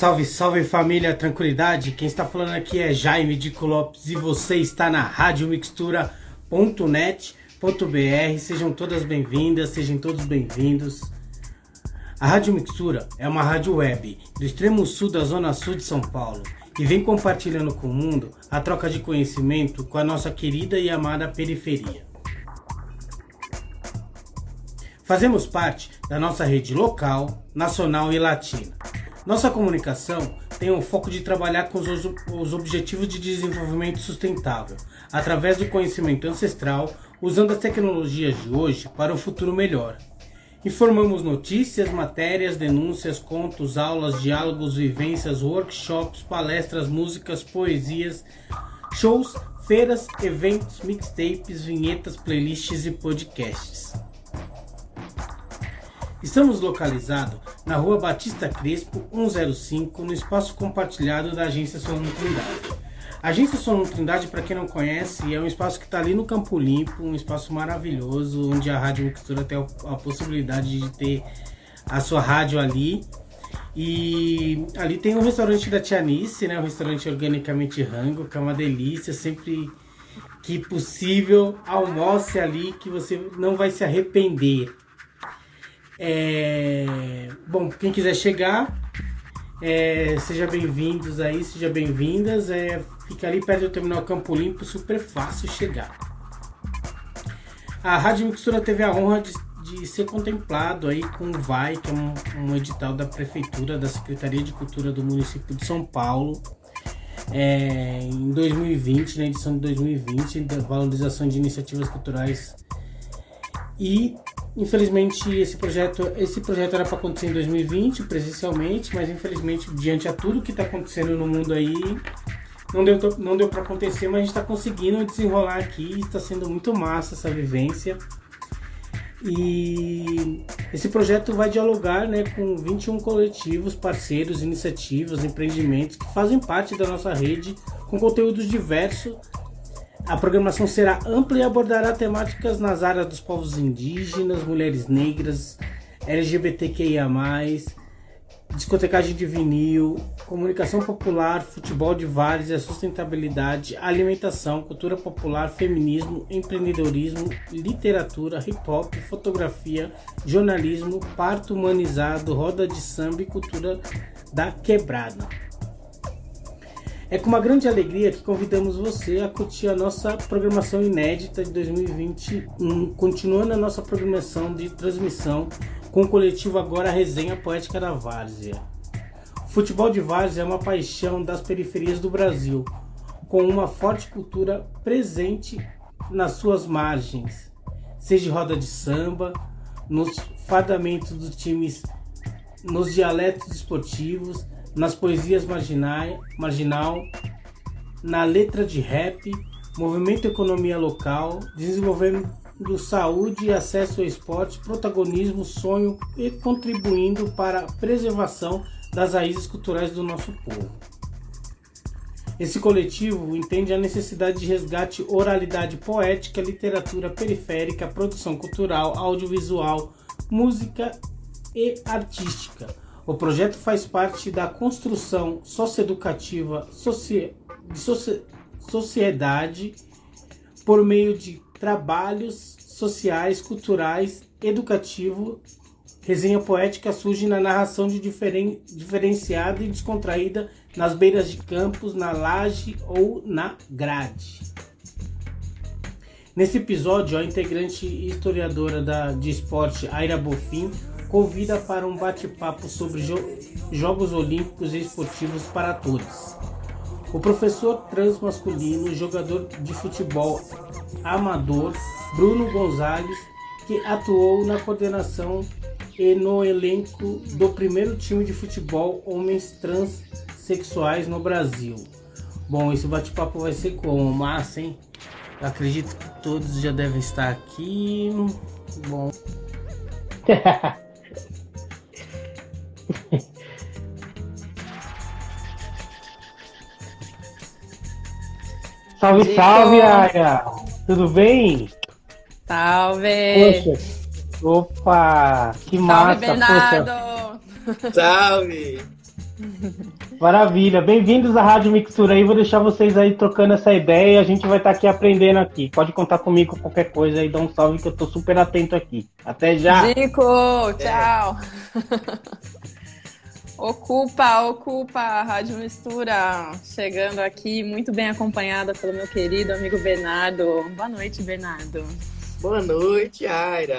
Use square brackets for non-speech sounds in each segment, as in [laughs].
Salve, salve família, tranquilidade. Quem está falando aqui é Jaime Dico Lopes e você está na radiomixtura.net.br. Sejam todas bem-vindas, sejam todos bem-vindos. A Rádio Mixtura é uma rádio web do extremo sul da zona sul de São Paulo e vem compartilhando com o mundo a troca de conhecimento com a nossa querida e amada periferia. Fazemos parte da nossa rede local, nacional e latina. Nossa comunicação tem o foco de trabalhar com os, os objetivos de desenvolvimento sustentável, através do conhecimento ancestral, usando as tecnologias de hoje para um futuro melhor. Informamos notícias, matérias, denúncias, contos, aulas, diálogos, vivências, workshops, palestras, músicas, poesias, shows, feiras, eventos, mixtapes, vinhetas, playlists e podcasts. Estamos localizados na rua Batista Crespo, 105, no espaço compartilhado da Agência Solano Trindade. A Agência Solano Trindade, para quem não conhece, é um espaço que está ali no Campo Limpo, um espaço maravilhoso, onde a Rádio Mixtura tem a possibilidade de ter a sua rádio ali. E ali tem o restaurante da Tianice, né? O restaurante organicamente rango, que é uma delícia, sempre que possível, almoce ali que você não vai se arrepender. É... Bom, quem quiser chegar, é... seja bem-vindos aí, seja bem-vindas. É... Fica ali perto do terminal Campo Limpo, super fácil chegar. A Rádio Mixtura teve a honra de, de ser contemplado aí com o VAI, que é um, um, edital da Prefeitura, da Secretaria de Cultura do município de São Paulo. É, em 2020, na edição de 2020, da valorização de iniciativas culturais e infelizmente esse projeto, esse projeto era para acontecer em 2020 presencialmente, mas infelizmente diante a tudo que está acontecendo no mundo aí, não deu, não deu para acontecer, mas a gente está conseguindo desenrolar aqui, está sendo muito massa essa vivência. E esse projeto vai dialogar né, com 21 coletivos, parceiros, iniciativas, empreendimentos que fazem parte da nossa rede com conteúdos diversos a programação será ampla e abordará temáticas nas áreas dos povos indígenas, mulheres negras, LGBTQIA, discotecagem de vinil, comunicação popular, futebol de várzea, sustentabilidade, alimentação, cultura popular, feminismo, empreendedorismo, literatura, hip hop, fotografia, jornalismo, parto humanizado, roda de samba e cultura da quebrada. É com uma grande alegria que convidamos você a curtir a nossa programação inédita de 2021, continuando a nossa programação de transmissão com o coletivo agora Resenha Poética da Várzea. O futebol de Várzea é uma paixão das periferias do Brasil, com uma forte cultura presente nas suas margens, seja roda de samba, nos fadamentos dos times, nos dialetos esportivos, nas poesias marginal, marginal, na letra de rap, movimento economia local, desenvolvendo saúde e acesso ao esporte, protagonismo, sonho e contribuindo para a preservação das raízes culturais do nosso povo. Esse coletivo entende a necessidade de resgate, oralidade poética, literatura periférica, produção cultural, audiovisual, música e artística o projeto faz parte da construção socioeducativa soci... de soci... sociedade por meio de trabalhos sociais, culturais, educativos. Resenha poética surge na narração de diferen... diferenciada e descontraída nas beiras de campos, na laje ou na grade. Nesse episódio, a integrante historiadora da, de esporte Aira Bofim convida para um bate-papo sobre jo Jogos Olímpicos e Esportivos para Todos. O professor transmasculino, jogador de futebol amador Bruno Gonzalez, que atuou na coordenação e no elenco do primeiro time de futebol homens transexuais no Brasil. Bom, esse bate-papo vai ser como? Massa, hein? Eu acredito que todos já devem estar aqui. Bom. [laughs] [laughs] salve, salve, Aya! Tudo bem? Salve! Poxa, opa, que massa! Salve, Bernardo! Poxa. Salve! [laughs] Maravilha, bem-vindos à Rádio Mixtura aí, vou deixar vocês aí trocando essa ideia e a gente vai estar tá aqui aprendendo aqui. Pode contar comigo com qualquer coisa aí, dá um salve que eu tô super atento aqui. Até já! Zico, tchau! É. [laughs] Ocupa, ocupa a Rádio Mistura, chegando aqui muito bem acompanhada pelo meu querido amigo Bernardo. Boa noite, Bernardo. Boa noite, Aira.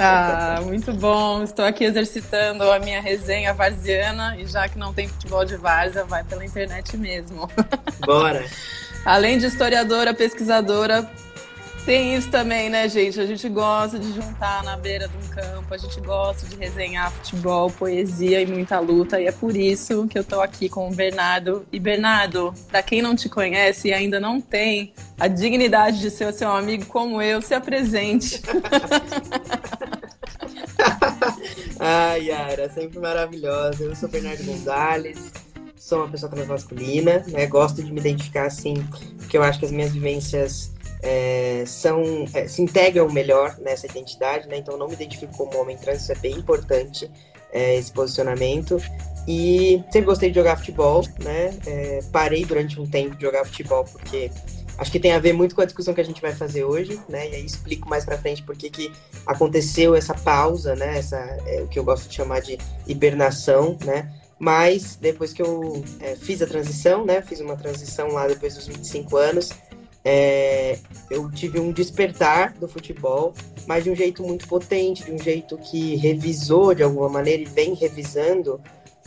Ah, muito bom. Estou aqui exercitando a minha resenha varziana e já que não tem futebol de várzea, vai pela internet mesmo. Bora. [laughs] Além de historiadora, pesquisadora, tem isso também, né, gente? A gente gosta de juntar na beira de um campo, a gente gosta de resenhar futebol, poesia e muita luta, e é por isso que eu tô aqui com o Bernardo. E Bernardo, para quem não te conhece e ainda não tem a dignidade de ser seu amigo como eu, se apresente. [laughs] Ai, Yara, sempre maravilhosa. Eu sou Bernardo Gonzalez, sou uma pessoa transmasculina, né? Gosto de me identificar assim, porque eu acho que as minhas vivências é, são, é, se integram melhor nessa identidade, né? Então não me identifico como homem trans, isso é bem importante, é, esse posicionamento. E sempre gostei de jogar futebol, né? É, parei durante um tempo de jogar futebol porque acho que tem a ver muito com a discussão que a gente vai fazer hoje, né? E aí explico mais para frente por que que aconteceu essa pausa, né? Essa é, o que eu gosto de chamar de hibernação, né? Mas depois que eu é, fiz a transição, né? Fiz uma transição lá depois dos 25 anos, é, eu tive um despertar do futebol, mas de um jeito muito potente, de um jeito que revisou de alguma maneira e vem revisando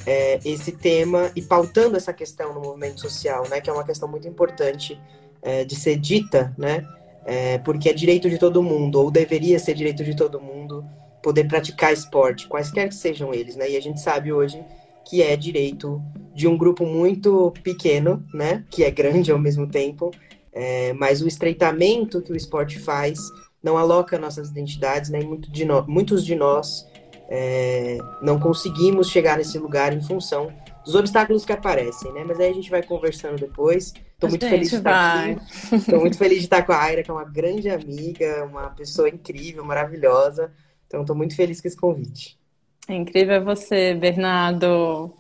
é, esse tema e pautando essa questão no movimento social, né, que é uma questão muito importante é, de ser dita, né, é, porque é direito de todo mundo, ou deveria ser direito de todo mundo, poder praticar esporte, quaisquer que sejam eles, né, e a gente sabe hoje que é direito de um grupo muito pequeno, né, que é grande ao mesmo tempo, é, mas o estreitamento que o esporte faz não aloca nossas identidades, né? Muito de no, muitos de nós é, não conseguimos chegar nesse lugar em função dos obstáculos que aparecem, né? Mas aí a gente vai conversando depois. Estou muito feliz de estar aqui. Estou muito feliz de estar com a Aira, que é uma grande amiga, uma pessoa incrível, maravilhosa. Então, estou muito feliz com esse convite. É incrível você, Bernardo.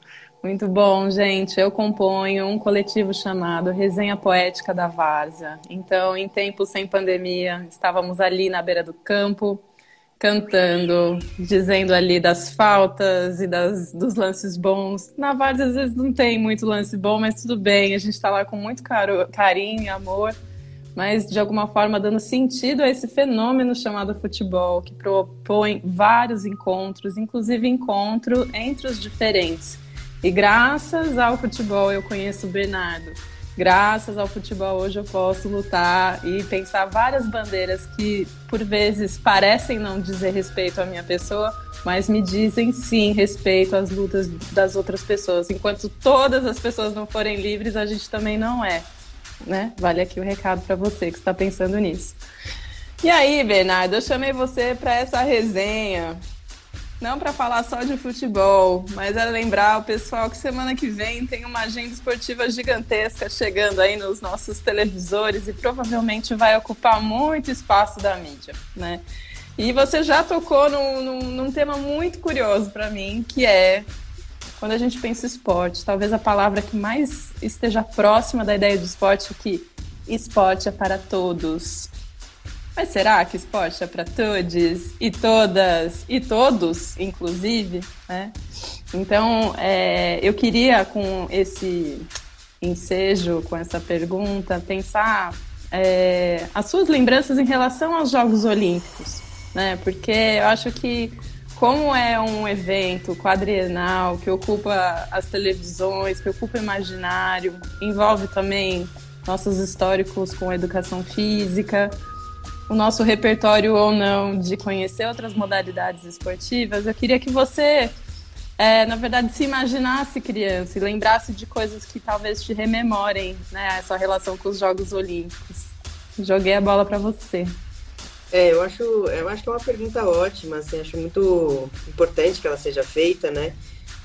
Muito bom, gente. Eu componho um coletivo chamado Resenha Poética da Várzea. Então, em tempos sem pandemia, estávamos ali na beira do campo, cantando, dizendo ali das faltas e das, dos lances bons. Na Várzea, às vezes, não tem muito lance bom, mas tudo bem. A gente está lá com muito caro, carinho, amor, mas, de alguma forma, dando sentido a esse fenômeno chamado futebol, que propõe vários encontros, inclusive encontro entre os diferentes e graças ao futebol eu conheço o Bernardo. Graças ao futebol hoje eu posso lutar e pensar várias bandeiras que por vezes parecem não dizer respeito à minha pessoa, mas me dizem sim respeito às lutas das outras pessoas. Enquanto todas as pessoas não forem livres, a gente também não é. Né? Vale aqui o recado para você que está pensando nisso. E aí, Bernardo, eu chamei você para essa resenha não para falar só de futebol, mas é lembrar o pessoal que semana que vem tem uma agenda esportiva gigantesca chegando aí nos nossos televisores e provavelmente vai ocupar muito espaço da mídia, né? E você já tocou num, num, num tema muito curioso para mim, que é quando a gente pensa em esporte, talvez a palavra que mais esteja próxima da ideia do esporte é que esporte é para todos. Mas será que esporte é para todos e todas e todos, inclusive? Né? Então, é, eu queria, com esse ensejo, com essa pergunta, pensar é, as suas lembranças em relação aos Jogos Olímpicos, né? Porque eu acho que como é um evento quadrienal que ocupa as televisões, que ocupa o imaginário, envolve também nossos históricos com educação física, o nosso repertório ou não de conhecer outras modalidades esportivas, eu queria que você, é, na verdade, se imaginasse criança e lembrasse de coisas que talvez te rememorem né, essa relação com os Jogos Olímpicos. Joguei a bola para você. É, eu acho, eu acho que é uma pergunta ótima, assim, acho muito importante que ela seja feita, né?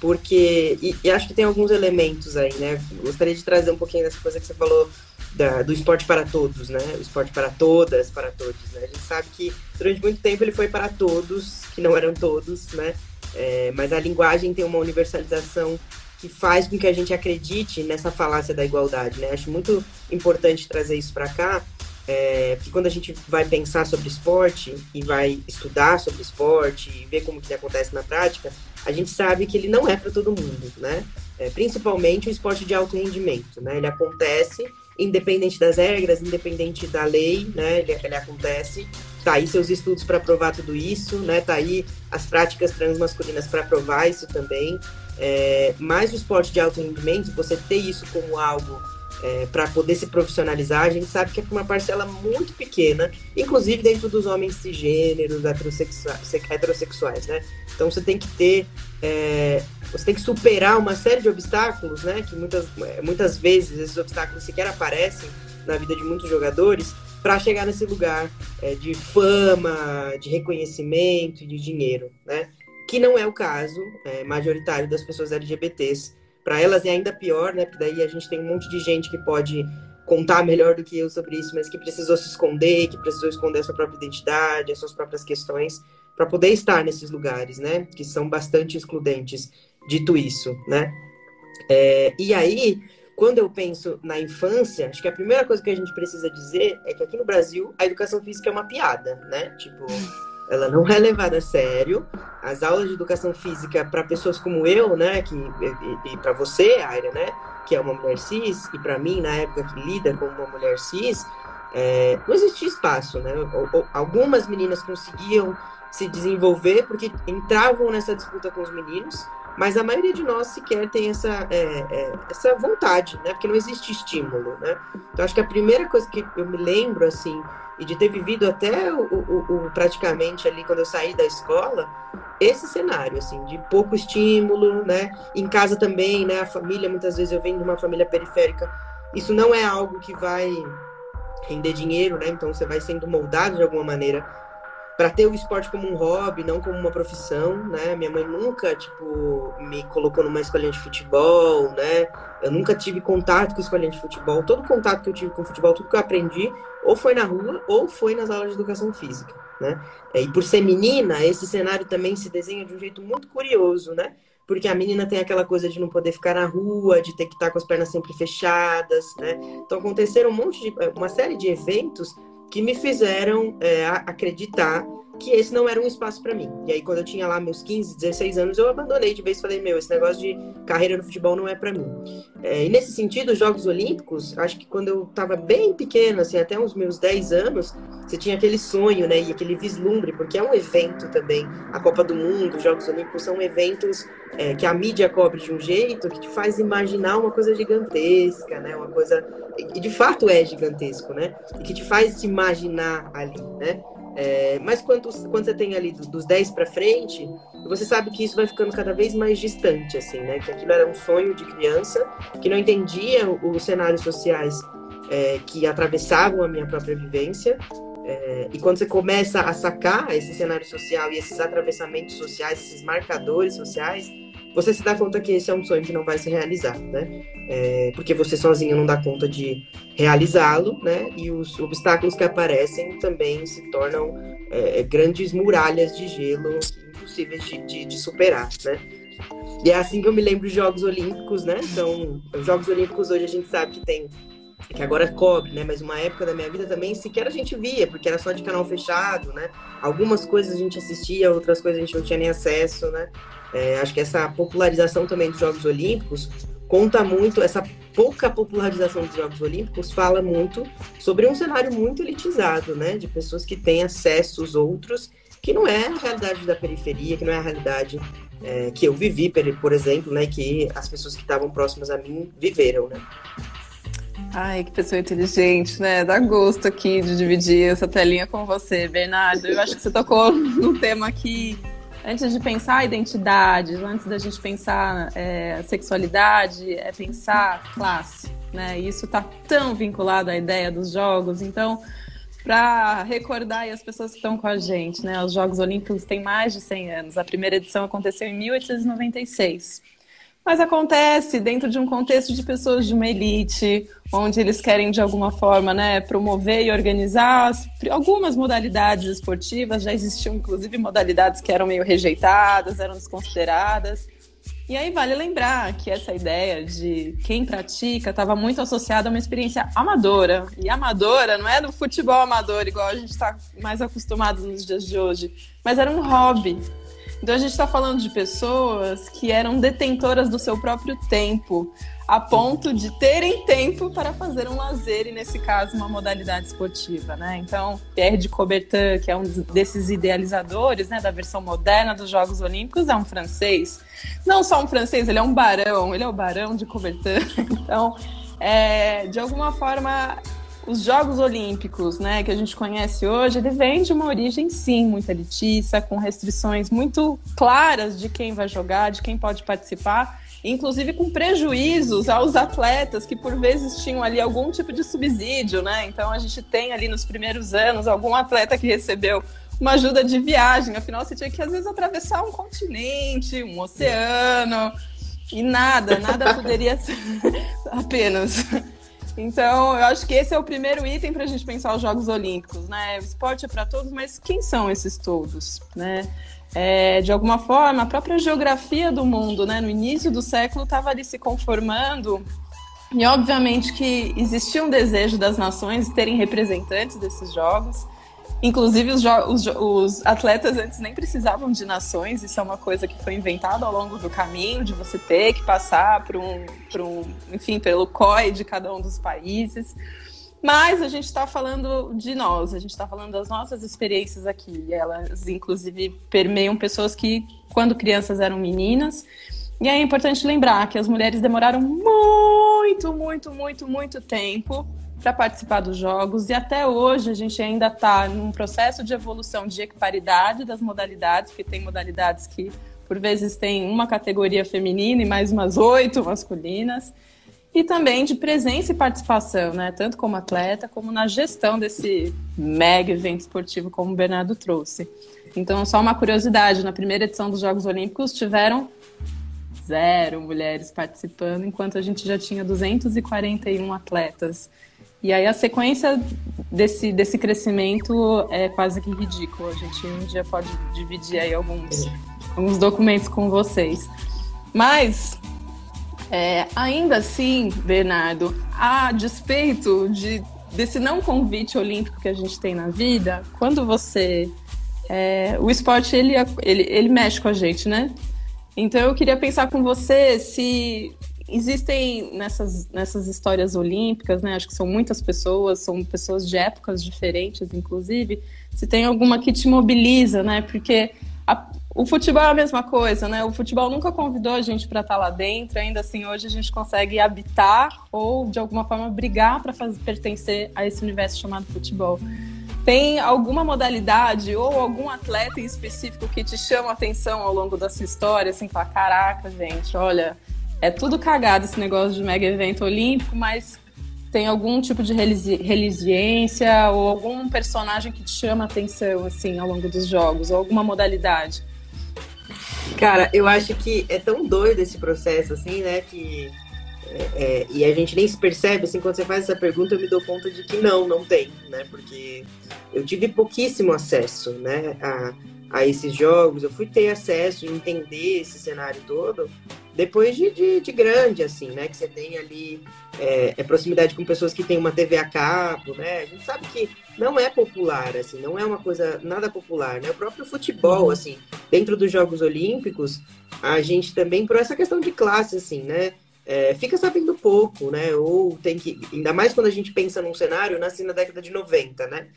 Porque, e, e acho que tem alguns elementos aí, né? Gostaria de trazer um pouquinho dessa coisa que você falou da, do esporte para todos, né? O esporte para todas, para todos, né? A gente sabe que durante muito tempo ele foi para todos, que não eram todos, né? É, mas a linguagem tem uma universalização que faz com que a gente acredite nessa falácia da igualdade, né? Acho muito importante trazer isso para cá, é, quando a gente vai pensar sobre esporte e vai estudar sobre esporte e ver como que acontece na prática, a gente sabe que ele não é para todo mundo, né? É, principalmente o esporte de alto rendimento, né? Ele acontece independente das regras, independente da lei, né? Ele, ele acontece. Tá aí seus estudos para provar tudo isso, né? Tá aí as práticas transmasculinas para provar isso também. É, mas o esporte de alto rendimento, você ter isso como algo é, para poder se profissionalizar, a gente sabe que é uma parcela muito pequena, inclusive dentro dos homens cisgêneros, heterossexuais, heterossexuais né? Então você tem que ter, é, você tem que superar uma série de obstáculos, né? Que muitas, muitas vezes esses obstáculos sequer aparecem na vida de muitos jogadores para chegar nesse lugar é, de fama, de reconhecimento, de dinheiro, né? Que não é o caso é, majoritário das pessoas LGBTs para elas é ainda pior, né? Porque daí a gente tem um monte de gente que pode contar melhor do que eu sobre isso, mas que precisou se esconder, que precisou esconder a sua própria identidade, as suas próprias questões, para poder estar nesses lugares, né? Que são bastante excludentes. Dito isso, né? É, e aí, quando eu penso na infância, acho que a primeira coisa que a gente precisa dizer é que aqui no Brasil a educação física é uma piada, né? Tipo, ela não é levada a sério. As aulas de educação física para pessoas como eu, né, que e, e para você, Aira, né, que é uma mulher cis, e para mim na época que lida como uma mulher cis, é, não existia espaço, né? Algumas meninas conseguiam se desenvolver porque entravam nessa disputa com os meninos, mas a maioria de nós sequer tem essa, é, é, essa vontade, né? Porque não existe estímulo, né? Então acho que a primeira coisa que eu me lembro assim e de ter vivido até o, o, o, praticamente ali quando eu saí da escola, esse cenário, assim, de pouco estímulo, né? Em casa também, né? A família, muitas vezes eu venho de uma família periférica, isso não é algo que vai render dinheiro, né? Então você vai sendo moldado de alguma maneira para ter o esporte como um hobby, não como uma profissão, né? Minha mãe nunca, tipo, me colocou numa escolinha de futebol, né? Eu nunca tive contato com escolinha de futebol. Todo contato que eu tive com futebol, tudo que eu aprendi, ou foi na rua, ou foi nas aulas de educação física, né? E por ser menina, esse cenário também se desenha de um jeito muito curioso, né? Porque a menina tem aquela coisa de não poder ficar na rua, de ter que estar com as pernas sempre fechadas, né? Então aconteceram um monte de, uma série de eventos que me fizeram é, acreditar que esse não era um espaço para mim. E aí, quando eu tinha lá meus 15, 16 anos, eu abandonei de vez e falei: Meu, esse negócio de carreira no futebol não é para mim. É, e nesse sentido, os Jogos Olímpicos, acho que quando eu estava bem pequena, assim, até uns meus 10 anos, você tinha aquele sonho, né, e aquele vislumbre, porque é um evento também. A Copa do Mundo, os Jogos Olímpicos são eventos é, que a mídia cobre de um jeito que te faz imaginar uma coisa gigantesca, né, uma coisa. E de fato é gigantesco, né? E que te faz se imaginar ali, né? É, mas quando, quando você tem ali dos 10 para frente, você sabe que isso vai ficando cada vez mais distante, assim, né? Que aquilo era um sonho de criança, que não entendia os cenários sociais é, que atravessavam a minha própria vivência. É, e quando você começa a sacar esse cenário social e esses atravessamentos sociais, esses marcadores sociais, você se dá conta que esse é um sonho que não vai se realizar, né? É, porque você sozinho não dá conta de realizá-lo, né? E os obstáculos que aparecem também se tornam é, grandes muralhas de gelo impossíveis de, de, de, superar, né? E é assim que eu me lembro dos Jogos Olímpicos, né? Então, os Jogos Olímpicos hoje a gente sabe que tem que agora cobre, né? Mas uma época da minha vida também sequer a gente via, porque era só de canal fechado, né? Algumas coisas a gente assistia, outras coisas a gente não tinha nem acesso, né? É, acho que essa popularização também dos Jogos Olímpicos conta muito, essa pouca popularização dos Jogos Olímpicos fala muito sobre um cenário muito elitizado, né? De pessoas que têm acessos outros, que não é a realidade da periferia, que não é a realidade é, que eu vivi, por exemplo, né? Que as pessoas que estavam próximas a mim viveram, né? Ai, que pessoa inteligente, né? Dá gosto aqui de dividir essa telinha com você, Bernardo. Eu acho que você tocou num tema aqui antes de pensar a identidade, antes da gente pensar é, sexualidade, é pensar classe, né? E isso está tão vinculado à ideia dos jogos. Então, para recordar as pessoas que estão com a gente, né? Os Jogos Olímpicos têm mais de 100 anos. A primeira edição aconteceu em 1896. Mas acontece dentro de um contexto de pessoas de uma elite, onde eles querem de alguma forma né, promover e organizar algumas modalidades esportivas. Já existiam, inclusive, modalidades que eram meio rejeitadas, eram desconsideradas. E aí vale lembrar que essa ideia de quem pratica estava muito associada a uma experiência amadora. E amadora não é do futebol amador, igual a gente está mais acostumado nos dias de hoje, mas era um hobby. Então a gente está falando de pessoas que eram detentoras do seu próprio tempo, a ponto de terem tempo para fazer um lazer, e nesse caso, uma modalidade esportiva. Né? Então, Pierre de Coubertin, que é um desses idealizadores né, da versão moderna dos Jogos Olímpicos, é um francês. Não só um francês, ele é um barão, ele é o barão de Coubertin. [laughs] Então, é, de alguma forma, os Jogos Olímpicos, né, que a gente conhece hoje, ele vem de uma origem, sim, muito elitista, com restrições muito claras de quem vai jogar, de quem pode participar, inclusive com prejuízos aos atletas que por vezes tinham ali algum tipo de subsídio, né? Então a gente tem ali nos primeiros anos algum atleta que recebeu uma ajuda de viagem, afinal você tinha que às vezes atravessar um continente, um oceano, e nada, nada poderia ser [laughs] apenas. Então, eu acho que esse é o primeiro item para a gente pensar os Jogos Olímpicos, né? O esporte é para todos, mas quem são esses todos, né? é, de alguma forma, a própria geografia do mundo, né, no início do século, estava ali se conformando. E, obviamente, que existia um desejo das nações terem representantes desses jogos. Inclusive, os, os, os, atletas antes nem precisavam de nações, isso é uma coisa que foi inventada ao longo do caminho, de você ter que passar por um, por um enfim, pelo COI de cada um dos países. Mas a gente está falando de nós, a gente está falando das nossas experiências aqui. Elas, inclusive, permeiam pessoas que, quando crianças, eram meninas. E é importante lembrar que as mulheres demoraram muito, muito, muito, muito tempo para participar dos jogos e até hoje a gente ainda está num processo de evolução de equiparidade das modalidades, porque tem modalidades que por vezes tem uma categoria feminina e mais umas oito masculinas e também de presença e participação, né? Tanto como atleta, como na gestão desse mega evento esportivo, como o Bernardo trouxe. Então, só uma curiosidade: na primeira edição dos Jogos Olímpicos tiveram zero mulheres participando, enquanto a gente já tinha 241 atletas. E aí a sequência desse, desse crescimento é quase que ridícula. A gente um dia pode dividir aí alguns, alguns documentos com vocês. Mas é, ainda assim, Bernardo, a despeito de, desse não convite olímpico que a gente tem na vida, quando você. É, o esporte ele, ele, ele mexe com a gente, né? Então eu queria pensar com você se existem nessas, nessas histórias olímpicas, né? Acho que são muitas pessoas, são pessoas de épocas diferentes, inclusive. Se tem alguma que te mobiliza, né? Porque a, o futebol é a mesma coisa, né? O futebol nunca convidou a gente para estar tá lá dentro, ainda assim hoje a gente consegue habitar ou de alguma forma brigar para pertencer a esse universo chamado futebol. Tem alguma modalidade ou algum atleta em específico que te chama a atenção ao longo da sua história, assim, fala, caraca, gente, olha, é tudo cagado esse negócio de mega evento olímpico, mas tem algum tipo de resiliência ou algum personagem que te chama atenção, assim, ao longo dos jogos, ou alguma modalidade? Cara, eu acho que é tão doido esse processo, assim, né? Que. É, é, e a gente nem se percebe, assim, quando você faz essa pergunta, eu me dou conta de que não, não tem, né? Porque eu tive pouquíssimo acesso, né, a, a esses jogos. Eu fui ter acesso e entender esse cenário todo depois de, de, de, grande, assim, né? Que você tem ali é, é, proximidade com pessoas que têm uma TV a cabo, né? A gente sabe que não é popular, assim, não é uma coisa nada popular, né? O próprio futebol, uhum. assim, dentro dos Jogos Olímpicos, a gente também, por essa questão de classe, assim, né? É, fica sabendo pouco, né? Ou tem que, ainda mais quando a gente pensa num cenário, nasci na década de 90, né?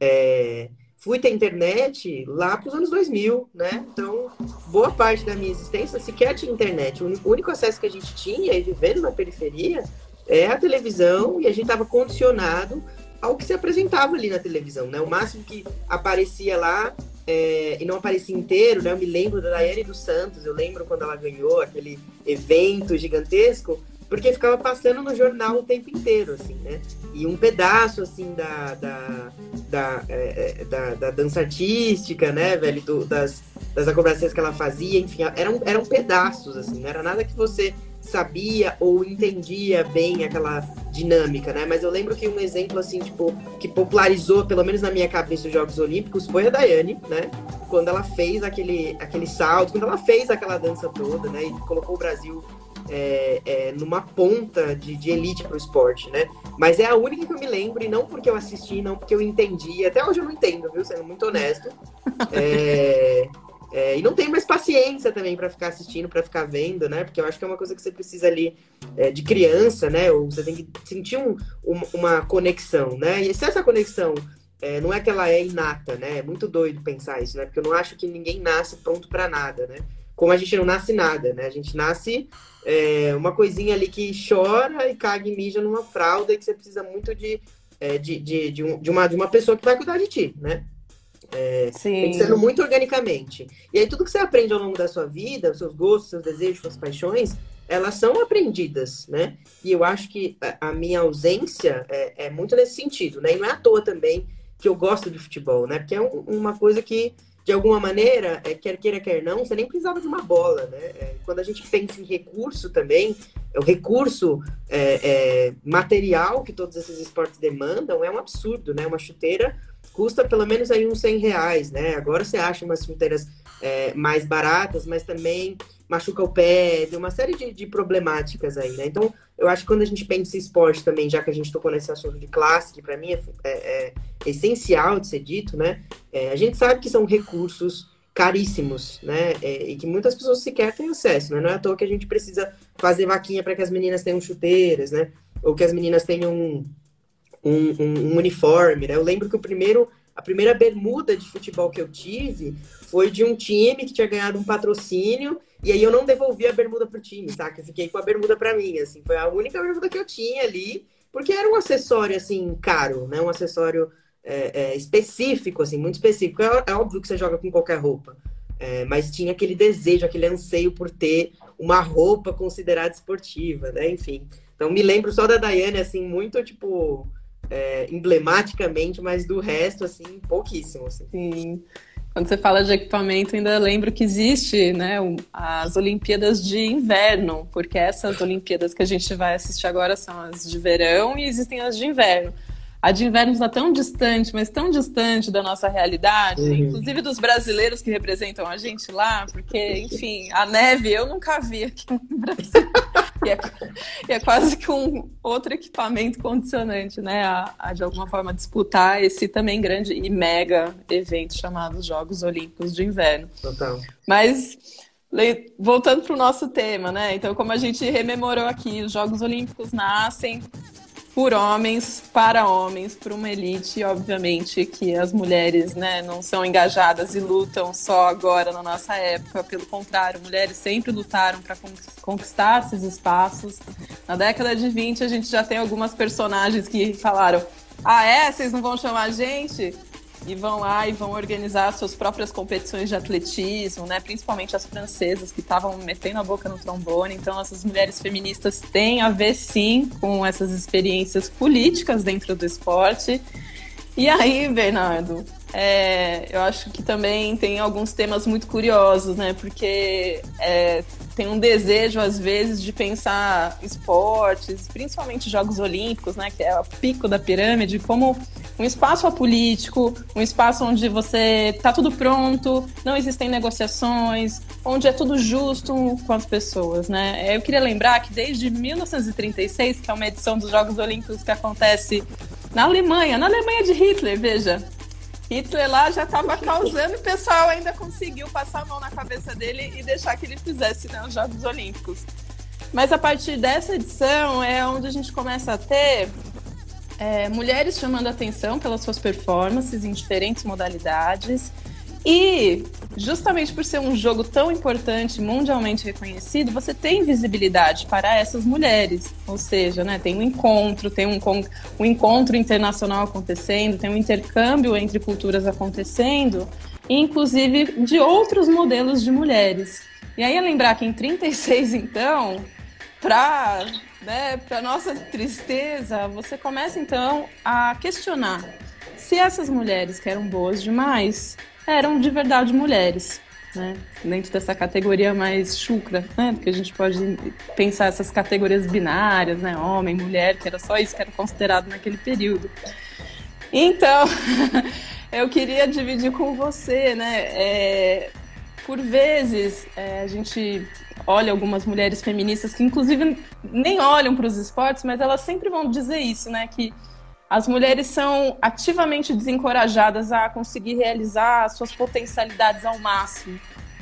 É, fui ter internet lá para os anos 2000, né? Então, boa parte da minha existência sequer tinha internet. O único acesso que a gente tinha, e vivendo na periferia, é a televisão e a gente estava condicionado ao que se apresentava ali na televisão, né? O máximo que aparecia lá é, e não aparecia inteiro, né? Eu me lembro da Daiane dos Santos, eu lembro quando ela ganhou aquele evento gigantesco, porque ficava passando no jornal o tempo inteiro, assim, né? E um pedaço, assim, da, da, da, é, é, da, da, dança artística, né, velho, do, das, das acrobacias que ela fazia, enfim, eram, eram pedaços, assim, não era nada que você sabia ou entendia bem aquela, dinâmica, né? Mas eu lembro que um exemplo, assim, tipo, que popularizou, pelo menos na minha cabeça, os Jogos Olímpicos foi a Daiane, né? Quando ela fez aquele, aquele salto, quando ela fez aquela dança toda, né? E colocou o Brasil é, é, numa ponta de, de elite para o esporte, né? Mas é a única que eu me lembro, e não porque eu assisti, não porque eu entendi. Até hoje eu não entendo, viu? Sendo muito honesto. [laughs] É, é, e não tenho mais paciência também para ficar assistindo, para ficar vendo, né? Porque eu acho que é uma coisa que você precisa ali é, de criança, né? Ou você tem que sentir um, um, uma conexão, né? E se essa conexão é, não é que ela é inata, né? É muito doido pensar isso, né? Porque eu não acho que ninguém nasce pronto para nada, né? Como a gente não nasce nada, né? A gente nasce é, uma coisinha ali que chora e caga e mija numa fralda e que você precisa muito de, é, de, de, de, um, de, uma, de uma pessoa que vai cuidar de ti, né? É, pensando muito organicamente. E aí, tudo que você aprende ao longo da sua vida, os seus gostos, seus desejos, suas paixões, elas são aprendidas, né? E eu acho que a minha ausência é, é muito nesse sentido, né? E não é à toa também que eu gosto de futebol, né? Porque é um, uma coisa que, de alguma maneira, é, quer queira, quer não, você nem precisava de uma bola, né? É, quando a gente pensa em recurso também, o recurso é, é, material que todos esses esportes demandam é um absurdo, né? Uma chuteira custa pelo menos aí uns 100 reais, né? Agora você acha umas chuteiras é, mais baratas, mas também machuca o pé, tem uma série de, de, problemáticas aí, né? Então, eu acho que quando a gente pensa em esporte também, já que a gente tocou nesse assunto de classe, que para mim é, é, é, essencial de ser dito, né? É, a gente sabe que são recursos caríssimos, né? É, e que muitas pessoas sequer têm acesso, né? Não é à toa que a gente precisa fazer vaquinha para que as meninas tenham chuteiras, né? Ou que as meninas tenham um, um, um, uniforme, né? Eu lembro que o primeiro, a primeira bermuda de futebol que eu tive foi de um time que tinha ganhado um patrocínio e aí eu não devolvi a bermuda pro time, saca? Eu fiquei com a bermuda para mim, assim, foi a única bermuda que eu tinha ali, porque era um acessório assim caro, né? Um acessório é, é, específico, assim, muito específico. É, é, óbvio que você joga com qualquer roupa, é, mas tinha aquele desejo, aquele anseio por ter uma roupa considerada esportiva, né? Enfim. Então me lembro só da Daiane, assim, muito tipo. É, emblematicamente, mas do resto, assim, pouquíssimo. Assim. Sim. Quando você fala de equipamento, ainda lembro que existe né, as Olimpíadas de Inverno, porque essas Olimpíadas que a gente vai assistir agora são as de verão e existem as de inverno a de inverno está tão distante, mas tão distante da nossa realidade, uhum. inclusive dos brasileiros que representam a gente lá, porque, enfim, a neve eu nunca vi aqui no [laughs] Brasil. e, é, e é, quase que um outro equipamento condicionante, né? A, a, de alguma forma disputar esse também grande e mega evento chamado Jogos Olímpicos de Inverno. Total. Mas voltando para o nosso tema, né? Então, como a gente rememorou aqui, os Jogos Olímpicos nascem por homens, para homens, para uma elite, obviamente que as mulheres né, não são engajadas e lutam só agora na nossa época, pelo contrário, mulheres sempre lutaram para conquistar esses espaços. Na década de 20 a gente já tem algumas personagens que falaram: "Ah, é, vocês não vão chamar a gente?" E vão lá e vão organizar suas próprias competições de atletismo, né? Principalmente as francesas que estavam metendo a boca no trombone. Então, essas mulheres feministas têm a ver sim com essas experiências políticas dentro do esporte. E aí, Bernardo, é, eu acho que também tem alguns temas muito curiosos, né? Porque é, tem um desejo, às vezes, de pensar esportes, principalmente Jogos Olímpicos, né? Que é o pico da pirâmide, como um espaço apolítico, um espaço onde você tá tudo pronto, não existem negociações, onde é tudo justo com as pessoas, né? Eu queria lembrar que desde 1936, que é uma edição dos Jogos Olímpicos que acontece na Alemanha, na Alemanha de Hitler, veja. Hitler lá já estava causando e o pessoal ainda conseguiu passar a mão na cabeça dele e deixar que ele fizesse né, os Jogos Olímpicos. Mas a partir dessa edição é onde a gente começa a ter é, mulheres chamando atenção pelas suas performances em diferentes modalidades e justamente por ser um jogo tão importante, mundialmente reconhecido, você tem visibilidade para essas mulheres. Ou seja, né, tem um encontro, tem um, um encontro internacional acontecendo, tem um intercâmbio entre culturas acontecendo, inclusive de outros modelos de mulheres. E aí é lembrar que em 36, então, para né, para nossa tristeza, você começa então a questionar se essas mulheres que eram boas demais eram de verdade mulheres. né? Dentro dessa categoria mais chucra, né? Porque a gente pode pensar essas categorias binárias, né? Homem, mulher, que era só isso que era considerado naquele período. Então, [laughs] eu queria dividir com você, né? É, por vezes, é, a gente olha algumas mulheres feministas que, inclusive, nem olham para os esportes, mas elas sempre vão dizer isso, né? Que as mulheres são ativamente desencorajadas a conseguir realizar suas potencialidades ao máximo.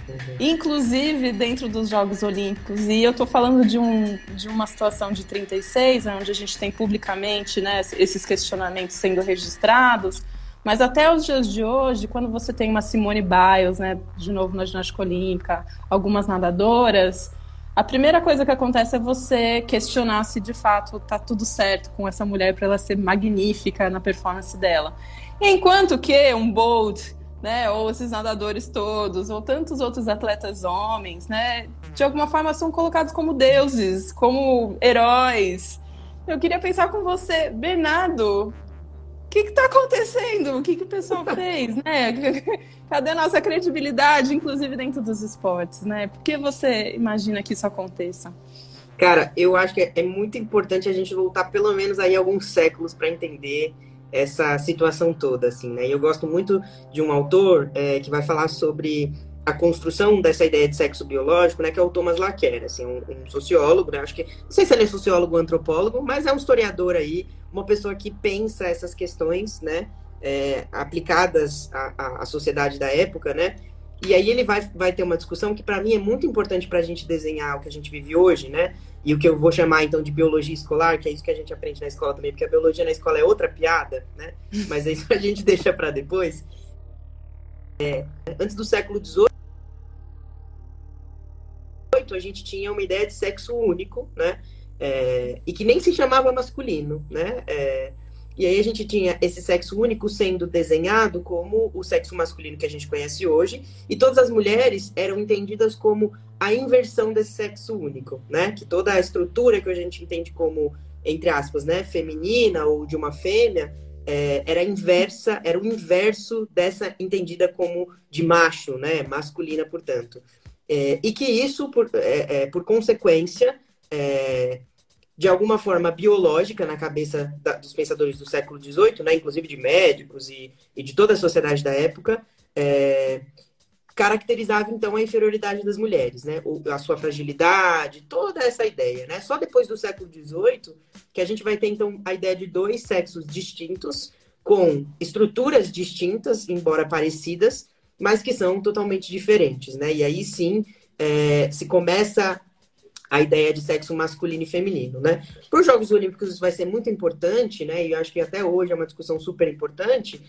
Uhum. Inclusive dentro dos Jogos Olímpicos. E eu estou falando de, um, de uma situação de 36, onde a gente tem publicamente né, esses questionamentos sendo registrados. Mas até os dias de hoje, quando você tem uma Simone Biles, né, de novo na ginástica olímpica, algumas nadadoras, a primeira coisa que acontece é você questionar se de fato tá tudo certo com essa mulher para ela ser magnífica na performance dela. Enquanto que um Bolt, né, ou esses nadadores todos, ou tantos outros atletas homens, né, de alguma forma são colocados como deuses, como heróis. Eu queria pensar com você, Bernardo, que está acontecendo? O que, que o pessoal [laughs] fez, né? [laughs] Cadê a nossa credibilidade, inclusive dentro dos esportes, né? Por que você imagina que isso aconteça? Cara, eu acho que é muito importante a gente voltar pelo menos aí alguns séculos para entender essa situação toda, assim, né? E eu gosto muito de um autor é, que vai falar sobre a construção dessa ideia de sexo biológico, né, que é o Thomas Laquer, assim, um, um sociólogo, né, acho que, não sei se ele é sociólogo ou antropólogo, mas é um historiador aí, uma pessoa que pensa essas questões, né, é, aplicadas à, à, sociedade da época, né, e aí ele vai, vai ter uma discussão que para mim é muito importante para a gente desenhar o que a gente vive hoje, né, e o que eu vou chamar então de biologia escolar, que é isso que a gente aprende na escola também, porque a biologia na escola é outra piada, né, mas isso a gente [laughs] deixa para depois. É, antes do século XVIII, a gente tinha uma ideia de sexo único, né? É, e que nem se chamava masculino, né? É, e aí a gente tinha esse sexo único sendo desenhado como o sexo masculino que a gente conhece hoje, e todas as mulheres eram entendidas como a inversão desse sexo único, né? Que toda a estrutura que a gente entende como, entre aspas, né, feminina ou de uma fêmea, é, era inversa, era o inverso dessa entendida como de macho, né? Masculina, portanto. É, e que isso, por, é, é, por consequência, é, de alguma forma biológica na cabeça da, dos pensadores do século XVIII, né, inclusive de médicos e, e de toda a sociedade da época, é, caracterizava então a inferioridade das mulheres, né, a sua fragilidade, toda essa ideia, né. Só depois do século XVIII que a gente vai ter então a ideia de dois sexos distintos com estruturas distintas, embora parecidas, mas que são totalmente diferentes, né? E aí sim é, se começa a ideia de sexo masculino e feminino, né? Para os Jogos Olímpicos isso vai ser muito importante, né? E eu acho que até hoje é uma discussão super importante,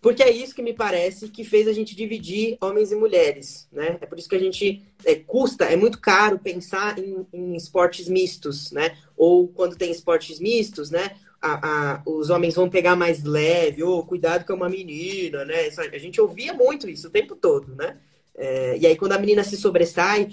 porque é isso que me parece que fez a gente dividir homens e mulheres, né? É por isso que a gente é, custa, é muito caro pensar em, em esportes mistos, né? Ou quando tem esportes mistos, né? a, a, os homens vão pegar mais leve, ou cuidado com uma menina, né? A gente ouvia muito isso o tempo todo, né? É, e aí, quando a menina se sobressai,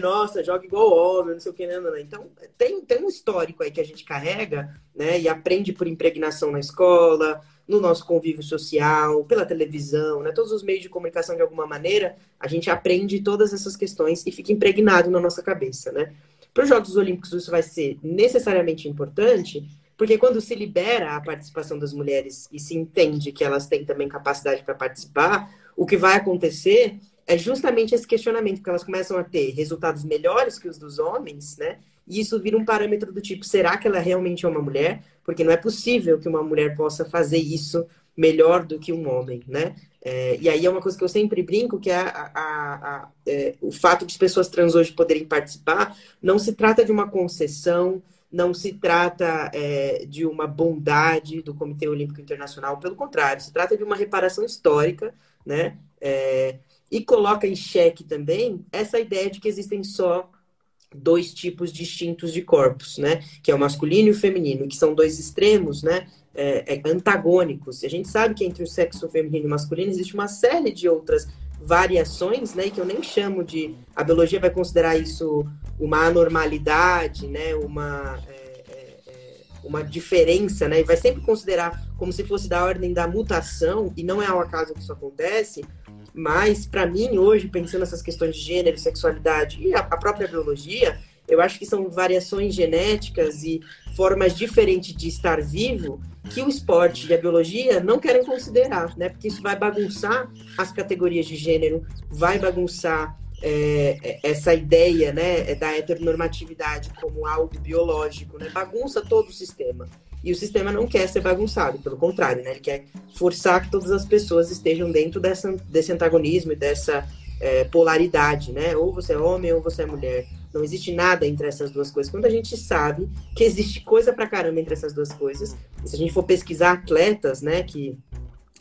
nossa, joga igual homem, não sei o que, né, não, não. Então, tem, tem um histórico aí que a gente carrega, né? E aprende por impregnação na escola, no nosso convívio social, pela televisão, né? Todos os meios de comunicação, de alguma maneira, a gente aprende todas essas questões e fica impregnado na nossa cabeça, né? Para os Jogos Olímpicos, isso vai ser necessariamente importante, porque quando se libera a participação das mulheres e se entende que elas têm também capacidade para participar, o que vai acontecer é justamente esse questionamento, que elas começam a ter resultados melhores que os dos homens, né? E isso vira um parâmetro do tipo, será que ela realmente é uma mulher? Porque não é possível que uma mulher possa fazer isso melhor do que um homem, né? É, e aí é uma coisa que eu sempre brinco, que é, a, a, a, é, o fato de as pessoas trans hoje poderem participar não se trata de uma concessão, não se trata é, de uma bondade do Comitê Olímpico Internacional, pelo contrário, se trata de uma reparação histórica, né? É, e coloca em xeque também essa ideia de que existem só dois tipos distintos de corpos, né? Que é o masculino e o feminino, que são dois extremos, né? É, é, antagônicos. E a gente sabe que entre o sexo feminino e masculino existe uma série de outras variações, né? Que eu nem chamo de. A biologia vai considerar isso uma anormalidade, né, uma, é, é, é, uma diferença, né, e vai sempre considerar como se fosse da ordem da mutação, e não é ao acaso que isso acontece, Mas, para mim, hoje, pensando nessas questões de gênero, sexualidade e a, a própria biologia, eu acho que são variações genéticas e formas diferentes de estar vivo que o esporte e a biologia não querem considerar, né? Porque isso vai bagunçar as categorias de gênero, vai bagunçar é, é essa ideia, né, da heteronormatividade como algo biológico, né? Bagunça todo o sistema. E o sistema não quer ser bagunçado, pelo contrário, né? Ele quer forçar que todas as pessoas estejam dentro dessa, desse antagonismo e dessa é, polaridade, né? Ou você é homem ou você é mulher. Não existe nada entre essas duas coisas. Quando a gente sabe que existe coisa pra caramba entre essas duas coisas, se a gente for pesquisar atletas, né, que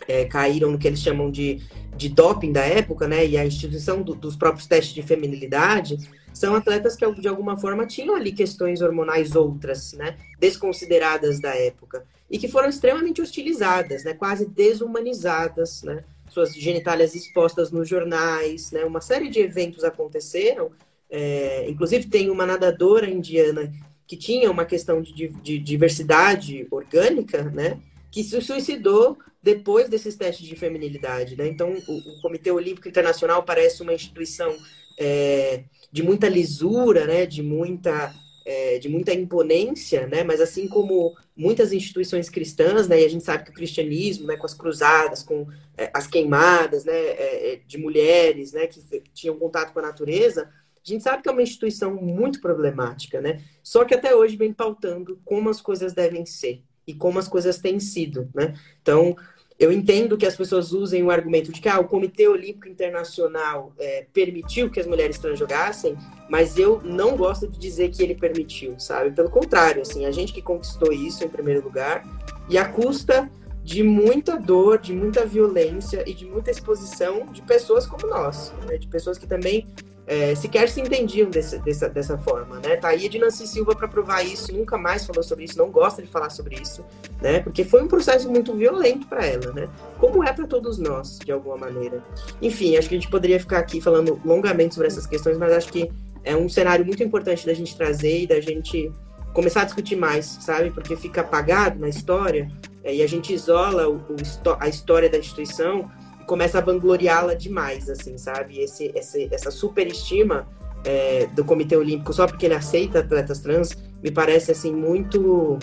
é, caíram no que eles chamam de, de doping da época, né, e a instituição do, dos próprios testes de feminilidade, são atletas que de alguma forma tinham ali questões hormonais outras, né, desconsideradas da época e que foram extremamente hostilizadas, né, quase desumanizadas, né, suas genitálias expostas nos jornais, né, uma série de eventos aconteceram, é, inclusive tem uma nadadora indiana que tinha uma questão de, de diversidade orgânica, né, que se suicidou depois desses testes de feminilidade, né? Então, o, o Comitê Olímpico Internacional parece uma instituição é, de muita lisura, né, de muita é, de muita imponência, né, mas assim como muitas instituições cristãs, né, e a gente sabe que o cristianismo, né, com as cruzadas, com é, as queimadas, né, é, é, de mulheres, né, que tinham contato com a natureza, a gente sabe que é uma instituição muito problemática, né, só que até hoje vem pautando como as coisas devem ser e como as coisas têm sido, né, então eu entendo que as pessoas usem o argumento de que ah, o Comitê Olímpico Internacional é, permitiu que as mulheres trans jogassem, mas eu não gosto de dizer que ele permitiu, sabe? Pelo contrário, assim, a gente que conquistou isso em primeiro lugar e a custa de muita dor, de muita violência e de muita exposição de pessoas como nós, né? de pessoas que também é, sequer se entendiam desse, dessa, dessa forma, né? Tá aí de Nancy Silva para provar isso, nunca mais falou sobre isso, não gosta de falar sobre isso, né? Porque foi um processo muito violento para ela, né? Como é para todos nós, de alguma maneira. Enfim, acho que a gente poderia ficar aqui falando longamente sobre essas questões, mas acho que é um cenário muito importante da gente trazer e da gente começar a discutir mais, sabe? Porque fica apagado na história é, e a gente isola o, o, a história da instituição começa a vangloriá-la demais, assim, sabe? Esse, esse, essa superestima é, do Comitê Olímpico só porque ele aceita atletas trans me parece, assim, muito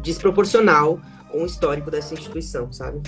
desproporcional com o histórico dessa instituição, sabe?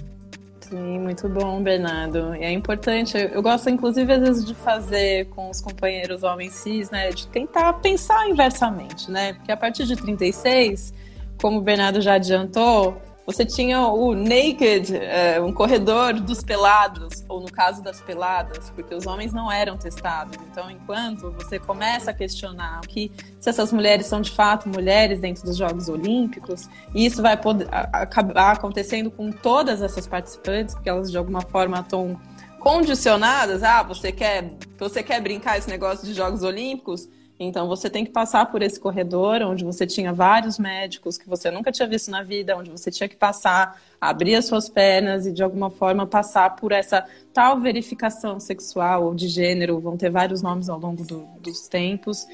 Sim, muito bom, Bernardo. É importante, eu gosto, inclusive, às vezes, de fazer com os companheiros homens cis, né? De tentar pensar inversamente, né? Porque a partir de 36, como o Bernardo já adiantou, você tinha o naked, é, um corredor dos pelados, ou no caso das peladas, porque os homens não eram testados. Então, enquanto você começa a questionar que se essas mulheres são de fato mulheres dentro dos Jogos Olímpicos, e isso vai poder, acabar acontecendo com todas essas participantes, porque elas de alguma forma estão condicionadas. Ah, você quer, você quer brincar esse negócio de Jogos Olímpicos? Então você tem que passar por esse corredor onde você tinha vários médicos que você nunca tinha visto na vida, onde você tinha que passar, abrir as suas pernas e de alguma forma passar por essa tal verificação sexual ou de gênero, vão ter vários nomes ao longo do, dos tempos.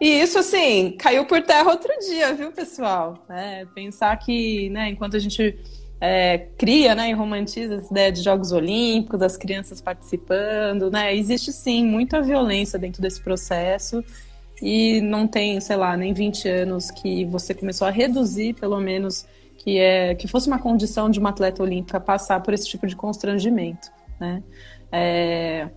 E isso, assim, caiu por terra outro dia, viu, pessoal? É, pensar que, né, enquanto a gente é, cria né, e romantiza essa ideia de Jogos Olímpicos, das crianças participando, né, existe sim muita violência dentro desse processo e não tem, sei lá, nem 20 anos que você começou a reduzir, pelo menos, que é que fosse uma condição de uma atleta olímpica passar por esse tipo de constrangimento, né? É,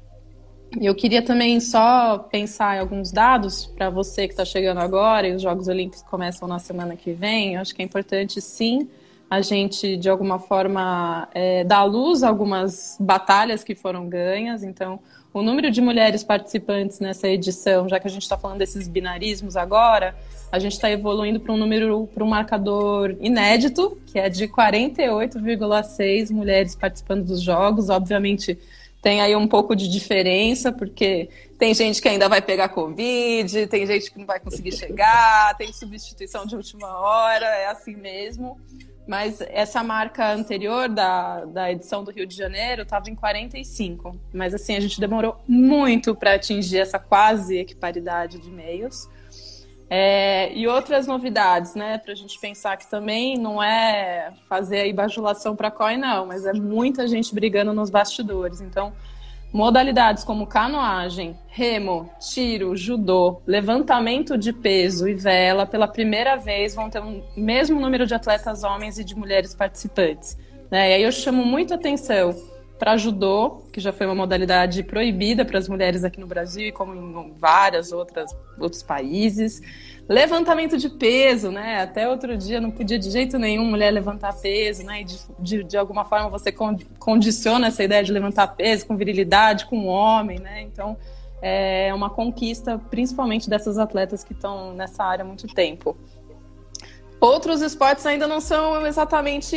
eu queria também só pensar em alguns dados para você que está chegando agora e os Jogos Olímpicos começam na semana que vem. Eu acho que é importante, sim, a gente, de alguma forma, é, dar luz a algumas batalhas que foram ganhas. Então, o número de mulheres participantes nessa edição, já que a gente está falando desses binarismos agora, a gente está evoluindo para um número, para um marcador inédito, que é de 48,6 mulheres participando dos jogos. Obviamente, tem aí um pouco de diferença, porque tem gente que ainda vai pegar Covid, tem gente que não vai conseguir chegar, tem substituição de última hora, é assim mesmo. Mas essa marca anterior da, da edição do Rio de Janeiro estava em 45. Mas assim, a gente demorou muito para atingir essa quase equiparidade de meios. É, e outras novidades, né? Para a gente pensar que também não é fazer aí bajulação para COI, não, mas é muita gente brigando nos bastidores. Então, Modalidades como canoagem, remo, tiro, judô, levantamento de peso e vela, pela primeira vez vão ter o mesmo número de atletas homens e de mulheres participantes. Né? E aí eu chamo muito atenção para judô, que já foi uma modalidade proibida para as mulheres aqui no Brasil e como em várias outras outros países. Levantamento de peso, né? Até outro dia não podia de jeito nenhum mulher levantar peso, né? E de, de, de alguma forma você condiciona essa ideia de levantar peso com virilidade, com homem, né? Então é uma conquista, principalmente dessas atletas que estão nessa área há muito tempo. Outros esportes ainda não são exatamente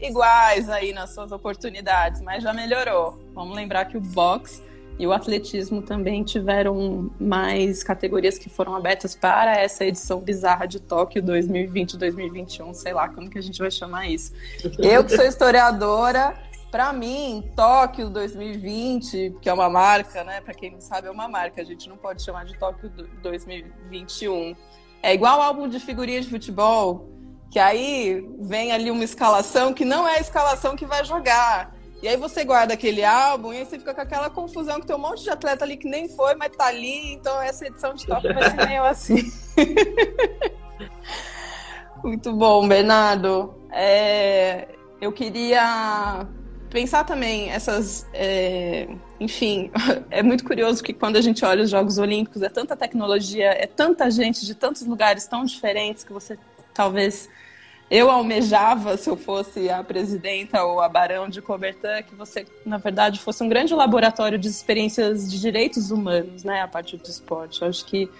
iguais aí nas suas oportunidades, mas já melhorou. Vamos lembrar que o boxe e o atletismo também tiveram mais categorias que foram abertas para essa edição bizarra de Tóquio 2020-2021, sei lá como que a gente vai chamar isso. Eu que sou historiadora, para mim, Tóquio 2020, que é uma marca, né? Para quem não sabe, é uma marca. A gente não pode chamar de Tóquio 2021 é igual álbum de figurinha de futebol, que aí vem ali uma escalação que não é a escalação que vai jogar. E aí você guarda aquele álbum e você fica com aquela confusão que tem um monte de atleta ali que nem foi, mas tá ali, então essa edição de top vai ser meio assim. [laughs] Muito bom, Bernardo. É, eu queria pensar também essas. É, enfim, [laughs] é muito curioso que quando a gente olha os Jogos Olímpicos, é tanta tecnologia, é tanta gente de tantos lugares tão diferentes que você talvez. Eu almejava, se eu fosse a presidenta ou a barão de Coubertin, que você, na verdade, fosse um grande laboratório de experiências de direitos humanos, né, a partir do esporte. Eu acho que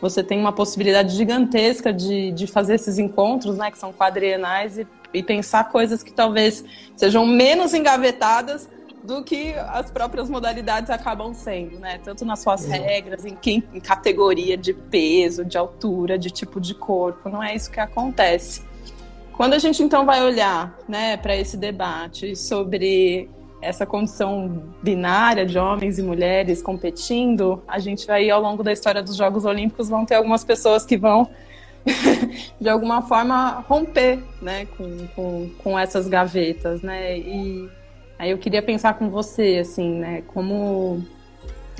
você tem uma possibilidade gigantesca de, de fazer esses encontros, né, que são quadrienais, e e pensar coisas que talvez sejam menos engavetadas do que as próprias modalidades acabam sendo, né? Tanto nas suas regras, em, que, em categoria de peso, de altura, de tipo de corpo, não é isso que acontece. Quando a gente então vai olhar, né, para esse debate sobre essa condição binária de homens e mulheres competindo, a gente vai ao longo da história dos Jogos Olímpicos vão ter algumas pessoas que vão [laughs] de alguma forma romper né, com, com, com essas gavetas, né? E aí eu queria pensar com você, assim, né? Como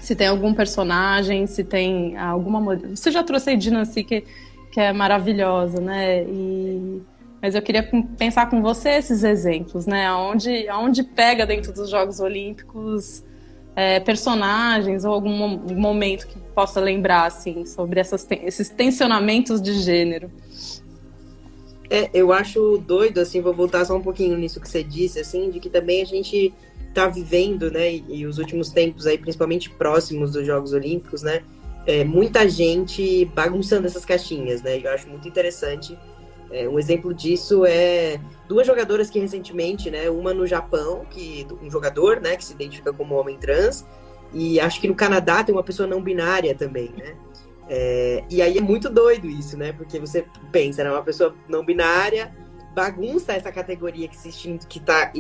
se tem algum personagem, se tem alguma. Você já trouxe a Dinancy que, que é maravilhosa, né? E, mas eu queria pensar com você esses exemplos, né? Aonde, aonde pega dentro dos Jogos Olímpicos é, personagens ou algum momento que possa lembrar assim sobre essas, esses tensionamentos de gênero. É, eu acho doido, assim, vou voltar só um pouquinho nisso que você disse, assim, de que também a gente tá vivendo, né, e, e os últimos tempos aí, principalmente próximos dos Jogos Olímpicos, né, é, muita gente bagunçando essas caixinhas, né, eu acho muito interessante. É, um exemplo disso é duas jogadoras que recentemente, né, uma no Japão, que um jogador, né, que se identifica como homem trans, e acho que no Canadá tem uma pessoa não binária também, né? É, e aí é muito doido isso, né? Porque você pensa, né? Uma pessoa não binária bagunça essa categoria que está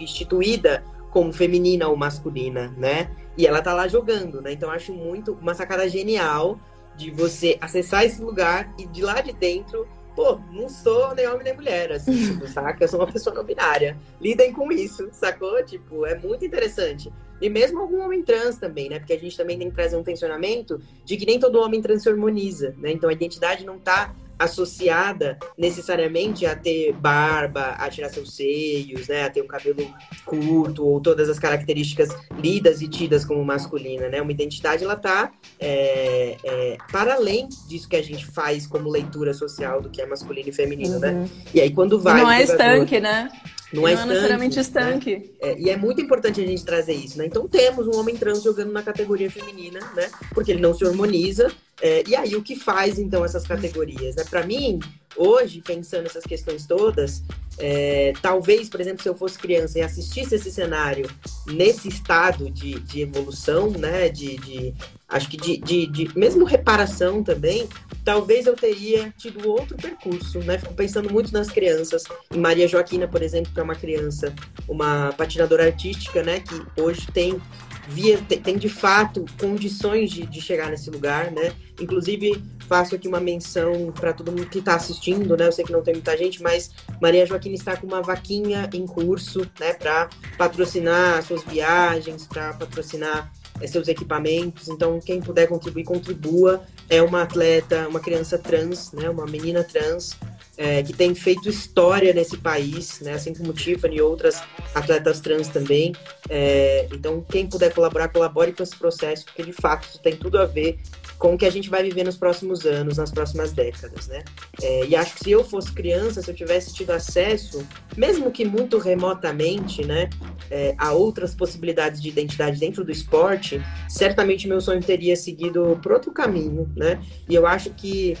instituída como feminina ou masculina, né? E ela tá lá jogando, né? Então acho muito uma sacada genial de você acessar esse lugar e de lá de dentro pô, não sou nem homem nem mulher, assim, [laughs] tipo, saca? Eu sou uma pessoa não binária. Lidem com isso, sacou? Tipo, é muito interessante. E mesmo algum homem trans também, né? Porque a gente também tem que trazer um tensionamento de que nem todo homem trans se hormoniza, né? Então a identidade não tá associada necessariamente a ter barba, a tirar seus seios, né, a ter um cabelo curto ou todas as características lidas e tidas como masculina, né? Uma identidade ela tá é, é, para além disso que a gente faz como leitura social do que é masculino e feminino, né? uhum. né? E aí quando vai e não é estanque, né? Não, é, não é necessariamente estanque. Né? É, e é muito importante a gente trazer isso, né? Então temos um homem trans jogando na categoria feminina, né? Porque ele não se hormoniza. É, e aí o que faz então essas categorias? Né? Para mim, hoje, pensando essas questões todas, é, talvez, por exemplo, se eu fosse criança e assistisse esse cenário nesse estado de, de evolução, né? De, de acho que de, de, de mesmo reparação também, talvez eu teria tido outro percurso, né? Fico pensando muito nas crianças. Em Maria Joaquina, por exemplo, que é uma criança, uma patinadora artística, né? Que hoje tem via, tem de fato condições de, de chegar nesse lugar, né? Inclusive, faço aqui uma menção para todo mundo que está assistindo, né? Eu sei que não tem muita gente, mas Maria Joaquina está com uma vaquinha em curso, né? Para patrocinar suas viagens, para patrocinar é, seus equipamentos. Então, quem puder contribuir, contribua. É uma atleta, uma criança trans, né? Uma menina trans é, que tem feito história nesse país, né? Assim como Tiffany e outras atletas trans também. É, então, quem puder colaborar, colabore com esse processo, porque de fato isso tem tudo a ver com o que a gente vai viver nos próximos anos, nas próximas décadas, né? É, e acho que se eu fosse criança, se eu tivesse tido acesso, mesmo que muito remotamente, né, é, a outras possibilidades de identidade dentro do esporte, certamente meu sonho teria seguido por outro caminho, né? E eu acho que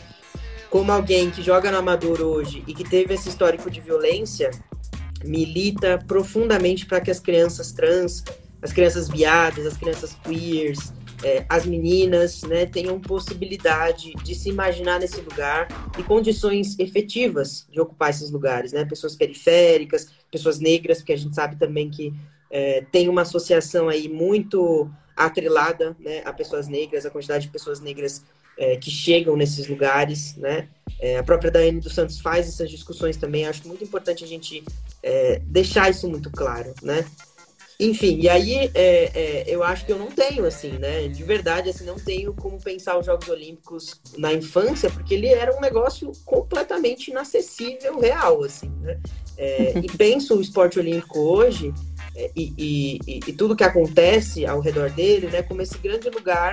como alguém que joga no amador hoje e que teve esse histórico de violência, milita profundamente para que as crianças trans, as crianças viadas, as crianças queers, é, as meninas né, tenham possibilidade de se imaginar nesse lugar e condições efetivas de ocupar esses lugares, né? Pessoas periféricas, pessoas negras, porque a gente sabe também que é, tem uma associação aí muito atrelada né, a pessoas negras, a quantidade de pessoas negras é, que chegam nesses lugares, né? É, a própria Daiane dos Santos faz essas discussões também. Acho muito importante a gente é, deixar isso muito claro, né? Enfim, e aí é, é, eu acho que eu não tenho, assim, né? De verdade, assim, não tenho como pensar os Jogos Olímpicos na infância, porque ele era um negócio completamente inacessível, real, assim, né? É, e [laughs] penso o esporte olímpico hoje é, e, e, e, e, tudo que acontece ao redor dele, né? Como esse grande lugar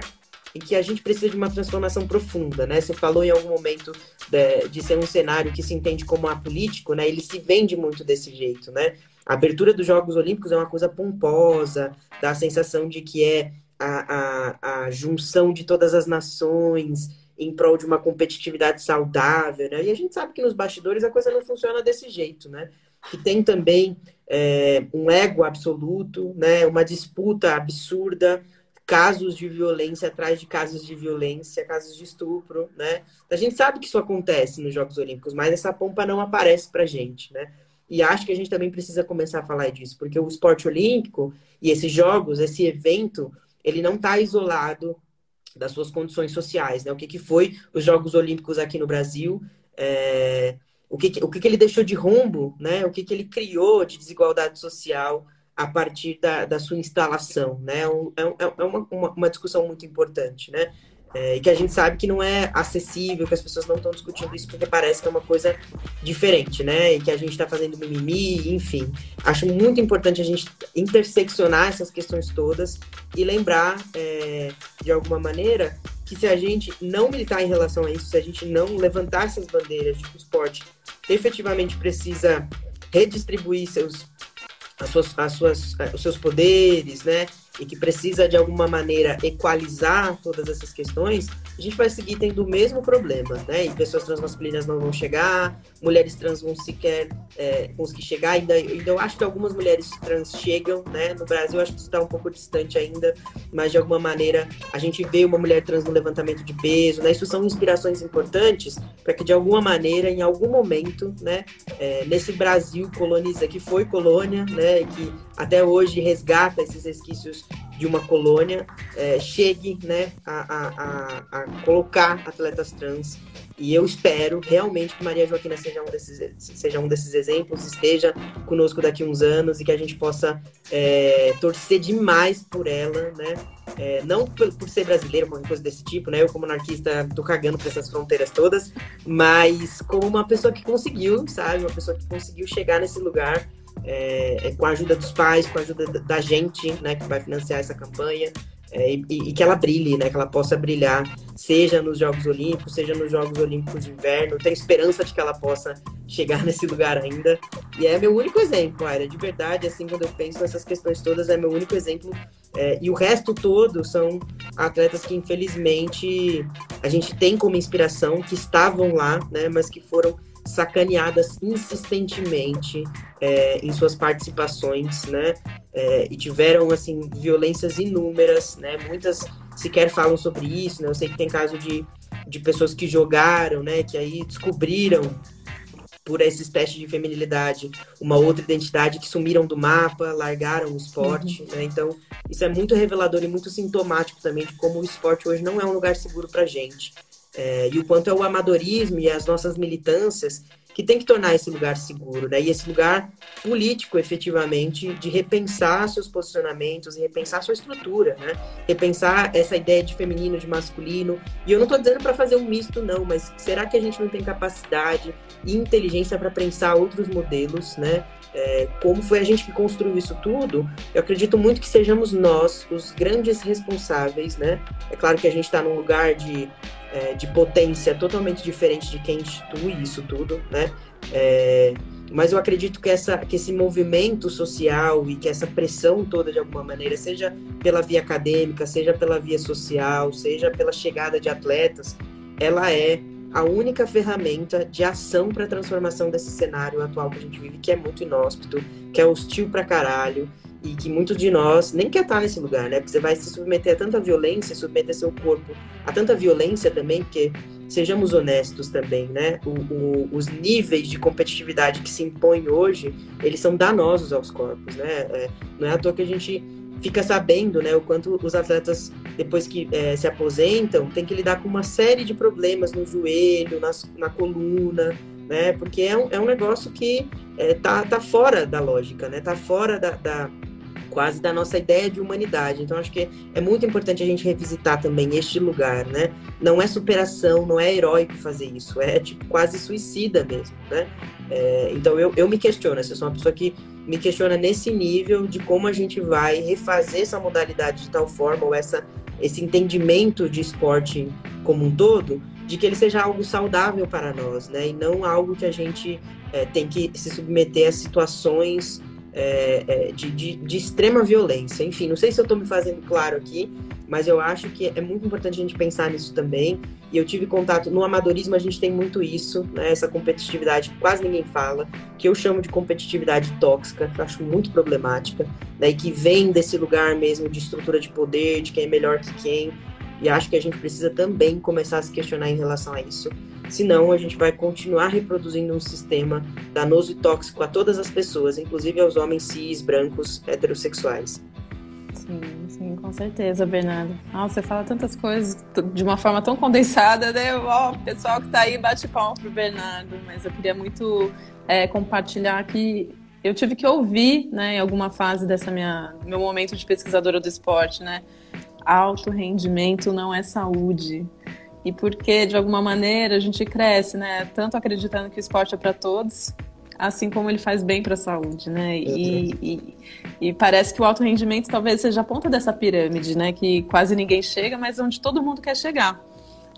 em que a gente precisa de uma transformação profunda, né? Você falou em algum momento de, de ser um cenário que se entende como apolítico, né? Ele se vende muito desse jeito, né? A abertura dos Jogos Olímpicos é uma coisa pomposa, dá a sensação de que é a, a, a junção de todas as nações em prol de uma competitividade saudável, né? E a gente sabe que nos bastidores a coisa não funciona desse jeito, né? Que tem também é, um ego absoluto, né? Uma disputa absurda, casos de violência atrás de casos de violência, casos de estupro, né? A gente sabe que isso acontece nos Jogos Olímpicos, mas essa pompa não aparece pra gente, né? E acho que a gente também precisa começar a falar disso, porque o esporte olímpico e esses jogos, esse evento, ele não está isolado das suas condições sociais, né? O que, que foi os Jogos Olímpicos aqui no Brasil, é... o, que, o que, que ele deixou de rumbo, né? O que, que ele criou de desigualdade social a partir da, da sua instalação, né? É, é, é uma, uma, uma discussão muito importante, né? É, e que a gente sabe que não é acessível, que as pessoas não estão discutindo isso porque parece que é uma coisa diferente, né? E que a gente está fazendo mimimi, enfim. Acho muito importante a gente interseccionar essas questões todas e lembrar, é, de alguma maneira, que se a gente não militar em relação a isso, se a gente não levantar essas bandeiras de que o esporte efetivamente precisa redistribuir seus, as suas, as suas, os seus poderes, né? E que precisa de alguma maneira equalizar todas essas questões, a gente vai seguir tendo o mesmo problema, né? E pessoas transmasculinas não vão chegar, mulheres trans vão sequer é, conseguir chegar, ainda, ainda eu acho que algumas mulheres trans chegam, né? No Brasil, acho que está um pouco distante ainda, mas de alguma maneira a gente vê uma mulher trans no levantamento de peso, né? Isso são inspirações importantes para que de alguma maneira, em algum momento, né? É, nesse Brasil coloniza, que foi colônia, né? Que até hoje resgata esses resquícios de uma colônia é, chegue né, a, a, a, colocar atletas trans. E eu espero realmente que Maria Joaquina seja um desses, seja um desses exemplos, esteja conosco daqui uns anos e que a gente possa é, torcer demais por ela, né? É, não por, por, ser brasileira, uma coisa desse tipo, né? Eu, como anarquista, tô cagando pra essas fronteiras todas, mas como uma pessoa que conseguiu, sabe? Uma pessoa que conseguiu chegar nesse lugar é, é, com a ajuda dos pais, com a ajuda da gente, né, que vai financiar essa campanha, é, e, e, que ela brilhe, né, que ela possa brilhar, seja nos Jogos Olímpicos, seja nos Jogos Olímpicos de Inverno. Tenho esperança de que ela possa chegar [laughs] nesse lugar ainda. E é meu único exemplo, Aira, de verdade, assim, quando eu penso nessas questões todas, é meu único exemplo. É, e o resto todo são atletas que, infelizmente, a gente tem como inspiração, que estavam lá, né, mas que foram sacaneadas insistentemente é, em suas participações, né? É, e tiveram assim violências inúmeras, né? Muitas sequer falam sobre isso, né? Eu sei que tem caso de, de pessoas que jogaram, né? Que aí descobriram por esses testes de feminilidade, uma outra identidade que sumiram do mapa, largaram o esporte, uhum. né? Então, isso é muito revelador e muito sintomático também de como o esporte hoje não é um lugar seguro pra gente. É, e o quanto é o amadorismo e as nossas militâncias que tem que tornar esse lugar seguro, né? E esse lugar político, efetivamente, de repensar seus posicionamentos e repensar sua estrutura, né? Repensar essa ideia de feminino, de masculino. E eu não estou dizendo para fazer um misto, não, mas será que a gente não tem capacidade e inteligência para pensar outros modelos, né? É, como foi a gente que construiu isso tudo, eu acredito muito que sejamos nós os grandes responsáveis, né? É claro que a gente está num lugar de é, de potência totalmente diferente de quem institui isso tudo, né? É, mas eu acredito que, essa, que esse movimento social e que essa pressão toda, de alguma maneira, seja pela via acadêmica, seja pela via social, seja pela chegada de atletas, ela é a única ferramenta de ação para a transformação desse cenário atual que a gente vive, que é muito inóspito, que é hostil para caralho, e que muitos de nós nem quer estar nesse lugar, né? Porque você vai se submeter a tanta violência, submeter seu corpo a tanta violência também, porque sejamos honestos também, né? O, o, os níveis de competitividade que se impõem hoje, eles são danosos aos corpos, né? É, não é à toa que a gente fica sabendo, né, o quanto os atletas depois que é, se aposentam tem que lidar com uma série de problemas no joelho, nas, na coluna, né? Porque é um, é um negócio que é, tá, tá fora da lógica, né? Tá fora da, da quase da nossa ideia de humanidade. Então, acho que é muito importante a gente revisitar também este lugar, né? Não é superação, não é heróico fazer isso, é tipo quase suicida mesmo, né? É, então, eu, eu me questiono, se eu sou uma pessoa que me questiona nesse nível de como a gente vai refazer essa modalidade de tal forma, ou essa, esse entendimento de esporte como um todo, de que ele seja algo saudável para nós, né? E não algo que a gente é, tem que se submeter a situações é, de, de, de, extrema violência. Enfim, não sei se eu estou me fazendo claro aqui, mas eu acho que é muito importante a gente pensar nisso também. E eu tive contato no amadorismo, a gente tem muito isso, né, essa competitividade que quase ninguém fala, que eu chamo de competitividade tóxica, que eu acho muito problemática, né, e que vem desse lugar mesmo de estrutura de poder, de quem é melhor que quem. E acho que a gente precisa também começar a se questionar em relação a isso. Senão, a gente vai continuar reproduzindo um sistema danoso e tóxico a todas as pessoas, inclusive aos homens cis, brancos, heterossexuais. Sim, sim, com certeza, Bernardo. Nossa, você fala tantas coisas de uma forma tão condensada, né? O pessoal que está aí bate palma pro Bernardo, mas eu queria muito é, compartilhar que eu tive que ouvir, né, em alguma fase dessa minha meu momento de pesquisadora do esporte, né? Alto rendimento não é saúde e porque de alguma maneira a gente cresce, né? Tanto acreditando que o esporte é para todos, assim como ele faz bem para a saúde, né? E, e, e, parece que o alto rendimento talvez seja a ponta dessa pirâmide, né? Que quase ninguém chega, mas onde todo mundo quer chegar.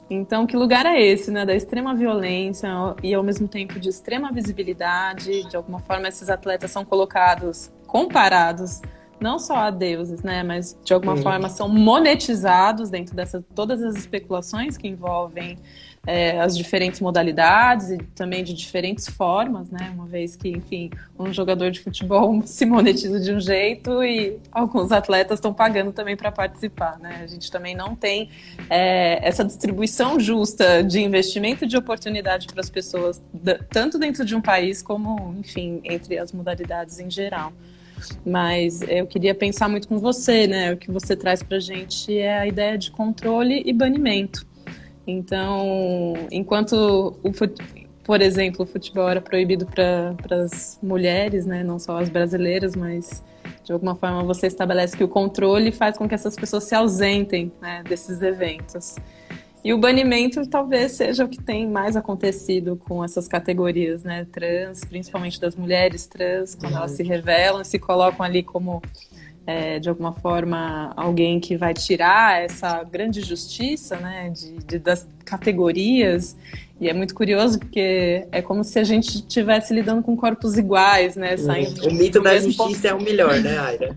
Então, que lugar é esse, né? Da extrema violência e ao mesmo tempo de extrema visibilidade. De alguma forma, esses atletas são colocados, comparados não só a deuses, né, mas de alguma forma são monetizados dentro dessas todas as especulações que envolvem é, as diferentes modalidades e também de diferentes formas, né? Uma vez que, enfim, um jogador de futebol [laughs] se monetiza de um jeito e alguns atletas estão pagando também para participar, né? A gente também não tem é, essa distribuição justa de investimento e de oportunidade para as pessoas, tanto dentro de um país como, enfim, entre as modalidades em geral. Mas eu queria pensar muito com você, né? O que você traz para gente é a ideia de controle e banimento. Então, enquanto o por exemplo, o futebol era proibido para as mulheres, né? Não só as brasileiras, mas de alguma forma você estabelece que o controle faz com que essas pessoas se ausentem né, desses eventos. E o banimento talvez seja o que tem mais acontecido com essas categorias, né, trans, principalmente das mulheres trans, quando elas se revelam, se colocam ali como é, de alguma forma alguém que vai tirar essa grande justiça, né, de, de das categorias e é muito curioso porque é como se a gente estivesse lidando com corpos iguais, né? Saindo o mito da justiça ponto. é o melhor, né, Aira?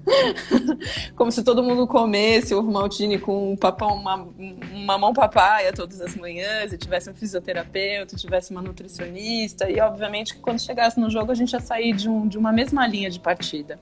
[laughs] como se todo mundo comesse ovo maltine com papão, uma, uma mão papaya todas as manhãs, e tivesse um fisioterapeuta, tivesse uma nutricionista, e obviamente que quando chegasse no jogo a gente ia sair de, um, de uma mesma linha de partida.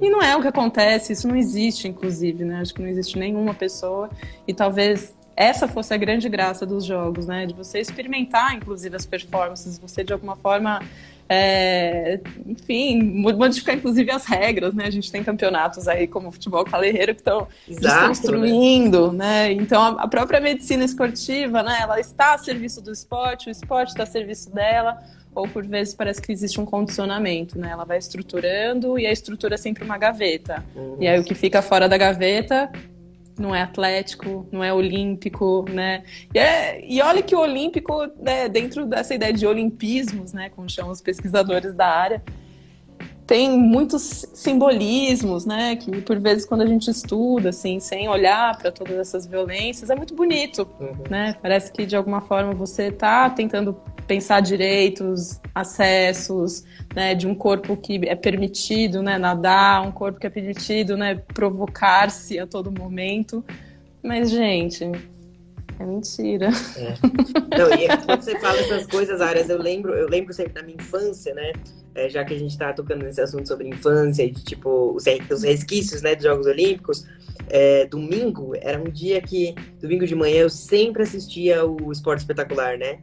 E não é o que acontece, isso não existe, inclusive, né? Acho que não existe nenhuma pessoa, e talvez essa fosse a grande graça dos jogos, né? De você experimentar, inclusive, as performances, você de alguma forma é, enfim, modificar inclusive as regras, né? A gente tem campeonatos aí como o futebol calerreiro que estão desconstruindo, né? né? Então a, própria medicina esportiva, né? Ela está a serviço do esporte, o esporte está a serviço dela, ou por vezes parece que existe um condicionamento, né? Ela vai estruturando e a estrutura é sempre uma gaveta. Uhum. E aí o que fica fora da gaveta não é atlético, não é olímpico, né? E, é, e olha que o olímpico, né, dentro dessa ideia de olimpismos, né, como chamam os pesquisadores da área, tem muitos simbolismos, né, que por vezes quando a gente estuda, assim, sem olhar para todas essas violências, é muito bonito, uhum. né? Parece que de alguma forma você está tentando pensar direitos, acessos, né, de um corpo que é permitido, né, nadar, um corpo que é permitido, né, provocar-se a todo momento. Mas, gente, é mentira. É. Não, e quando você fala essas coisas, Arias, eu lembro, eu lembro sempre da minha infância, né? É, já que a gente está tocando nesse assunto sobre infância e de, tipo os, os resquícios, né, dos Jogos Olímpicos. É, domingo era um dia que domingo de manhã eu sempre assistia o Esporte Espetacular, né?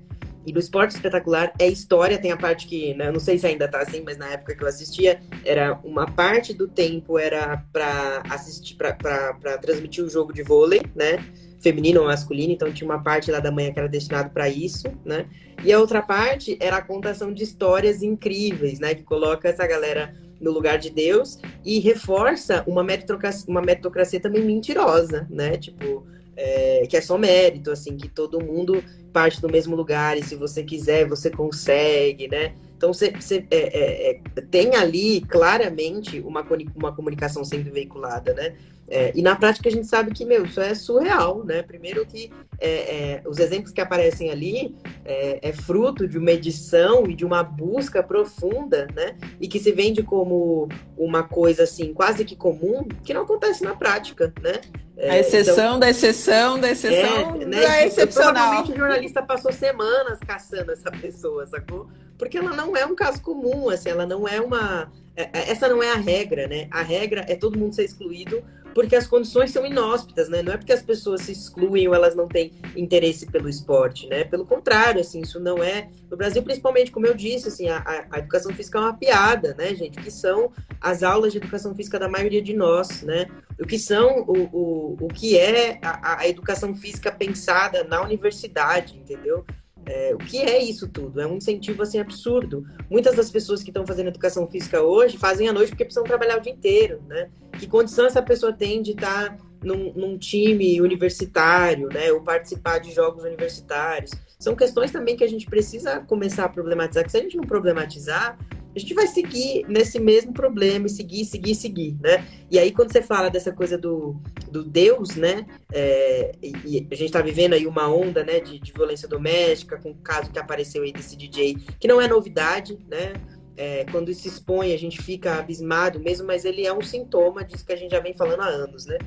E no esporte espetacular é história, tem a parte que, né, não sei se ainda tá assim, mas na época que eu assistia, era uma parte do tempo era para assistir, para transmitir o jogo de vôlei, né? Feminino ou masculino, então tinha uma parte lá da manhã que era destinado para isso, né? E a outra parte era a contação de histórias incríveis, né? Que coloca essa galera no lugar de Deus e reforça uma meritocracia, uma meritocracia também mentirosa, né? Tipo, é, que é só mérito, assim, que todo mundo parte do mesmo lugar e se você quiser, você consegue, né? Então você, você é, é, é tem ali claramente uma, uma comunicação sendo veiculada, né? É, e na prática a gente sabe que, meu, isso é surreal, né? Primeiro que é, é, os exemplos que aparecem ali é, é, fruto de uma edição e de uma busca profunda, né? E que se vende como uma coisa, assim, quase que comum, que não acontece na prática, né? É, a exceção então, da exceção da exceção é, né? é excepcional. Provavelmente o jornalista passou semanas caçando essa pessoa, sacou? Porque ela não é um caso comum, assim, ela não é uma... Essa não é a regra, né? A regra é todo mundo ser excluído porque as condições são inóspitas, né? Não é porque as pessoas se excluem ou elas não têm interesse pelo esporte, né? Pelo contrário, assim, isso não é... No Brasil, principalmente, como eu disse, assim, a, a educação física é uma piada, né, gente? O que são as aulas de educação física da maioria de nós, né? O que são, o, o, o que é a, a educação física pensada na universidade, entendeu? É, o que é isso tudo? É um incentivo assim absurdo. Muitas das pessoas que estão fazendo educação física hoje fazem à noite porque precisam trabalhar o dia inteiro, né? Que condição essa pessoa tem de estar num, num time universitário, né? Ou participar de jogos universitários? São questões também que a gente precisa começar a problematizar. Que se a gente não problematizar, a gente vai seguir nesse mesmo problema e seguir, seguir, seguir, né? E aí, quando você fala dessa coisa do, do Deus, né? É, e, a gente está vivendo aí uma onda, né, de, de, violência doméstica, com o caso que apareceu aí desse DJ, que não é novidade, né? É, quando isso se expõe, a gente fica abismado mesmo, mas ele é um sintoma disso que a gente já vem falando há anos, né?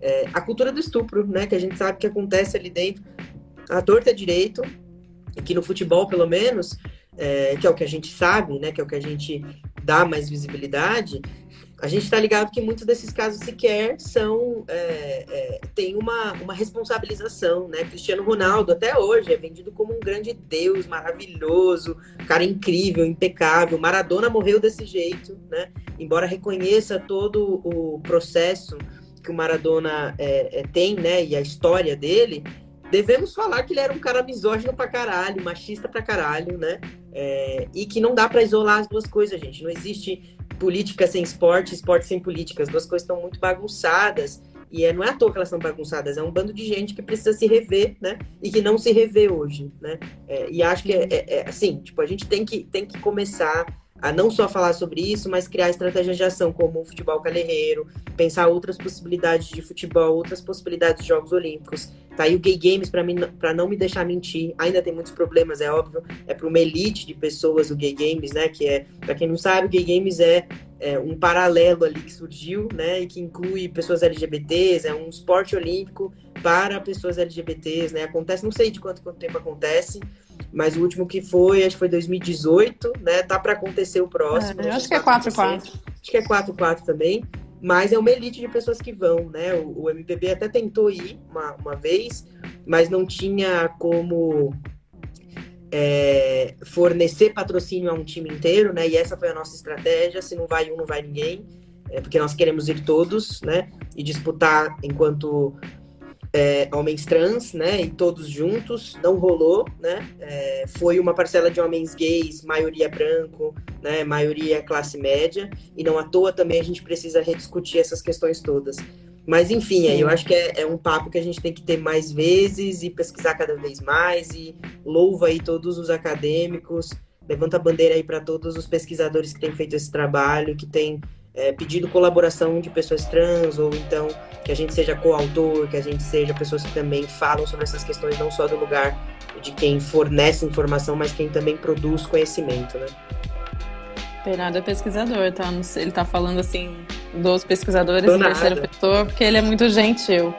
É, a cultura do estupro, né? Que a gente sabe que acontece ali dentro, a torta direito, e que no futebol, pelo menos, é, que é o que a gente sabe, né, que é o que a gente dá mais visibilidade, a gente está ligado que muitos desses casos sequer são é, é, tem uma, uma responsabilização, né? Cristiano Ronaldo até hoje é vendido como um grande deus maravilhoso, cara incrível, impecável. Maradona morreu desse jeito, né? Embora reconheça todo o processo que o Maradona é, é tem, né? E a história dele, devemos falar que ele era um cara misógino pra caralho, machista pra caralho, né? É, e que não dá para isolar as duas coisas, gente. Não existe política sem esporte, esporte sem política. As duas coisas estão muito bagunçadas. E é, não é à toa que elas estão bagunçadas, é um bando de gente que precisa se rever, né? E que não se revê hoje, né? É, e acho que é, é, é, assim, tipo, a gente tem que, tem que começar a não só falar sobre isso, mas criar estratégias de ação como o futebol calerreiro, pensar outras possibilidades de futebol, outras possibilidades de Jogos Olímpicos. Tá aí o Gay Games para não me deixar mentir. Ainda tem muitos problemas, é óbvio. É para uma elite de pessoas o Gay Games, né? Que é, para quem não sabe, o Gay Games é, é, um paralelo ali que surgiu, né? E que inclui pessoas LGBTs, é um esporte olímpico para pessoas LGBTs, né? Acontece, não sei de quanto, quanto tempo acontece, mas o último que foi, acho que foi 2018, né? Tá para acontecer o próximo. É, acho que é 4 4. Acho que é 4 4 também. mas é uma elite de pessoas que vão, né? O, o MPB até tentou ir uma, uma vez, mas não tinha como é, fornecer patrocínio a um time inteiro, né? E essa foi a nossa estratégia. Se não vai um, não vai ninguém, é, porque nós queremos ir todos, né? E disputar enquanto é, homens trans, né, e todos juntos, não rolou, né, é, foi uma parcela de homens gays, maioria branco, né, maioria classe média, e não à toa também a gente precisa rediscutir essas questões todas. Mas enfim, aí eu acho que é, é, um papo que a gente tem que ter mais vezes e pesquisar cada vez mais, e louva aí todos os acadêmicos, levanta a bandeira aí para todos os pesquisadores que têm feito esse trabalho, que têm é, pedido colaboração de pessoas trans, ou então que a gente seja coautor, que a gente seja pessoas que também falam sobre essas questões, não só do lugar de quem fornece informação, mas quem também produz conhecimento, né? Bernardo é pesquisador, tá? Ele tá falando assim dos pesquisadores em terceira pessoa, porque ele é muito gentil.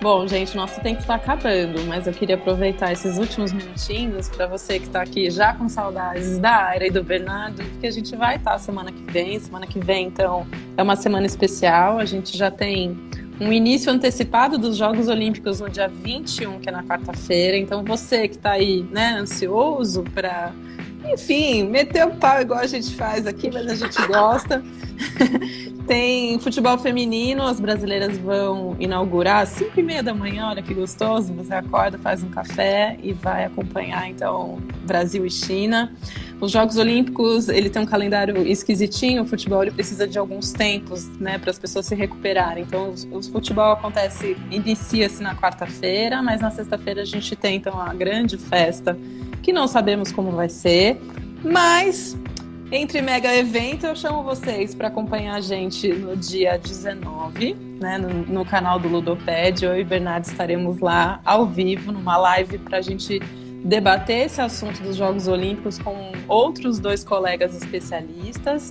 Bom, gente, nosso tempo está acabando, mas eu queria aproveitar esses últimos minutinhos para você que está aqui já com saudades da Aira e do Bernardo, porque a gente vai estar tá semana que vem. Semana que vem, então, é uma semana especial. A gente já tem um início antecipado dos Jogos Olímpicos no dia 21, que é na quarta-feira. Então, você que está aí, né, ansioso para enfim, meter o pau igual a gente faz aqui, mas a gente gosta. [laughs] Tem futebol feminino, as brasileiras vão inaugurar às 5 e meia da manhã, olha que gostoso. Você acorda, faz um café e vai acompanhar, então, Brasil e China. Os Jogos Olímpicos, ele tem um calendário esquisitinho, o futebol ele precisa de alguns tempos, né, para as pessoas se recuperarem. Então, o futebol acontece, inicia-se na quarta-feira, mas na sexta-feira a gente tem, então, a grande festa, que não sabemos como vai ser, mas entre mega evento, eu chamo vocês para acompanhar a gente no dia 19, né, no, no canal do Ludoped. Eu e Bernardo estaremos lá ao vivo, numa live, para a gente debater esse assunto dos Jogos Olímpicos com outros dois colegas especialistas.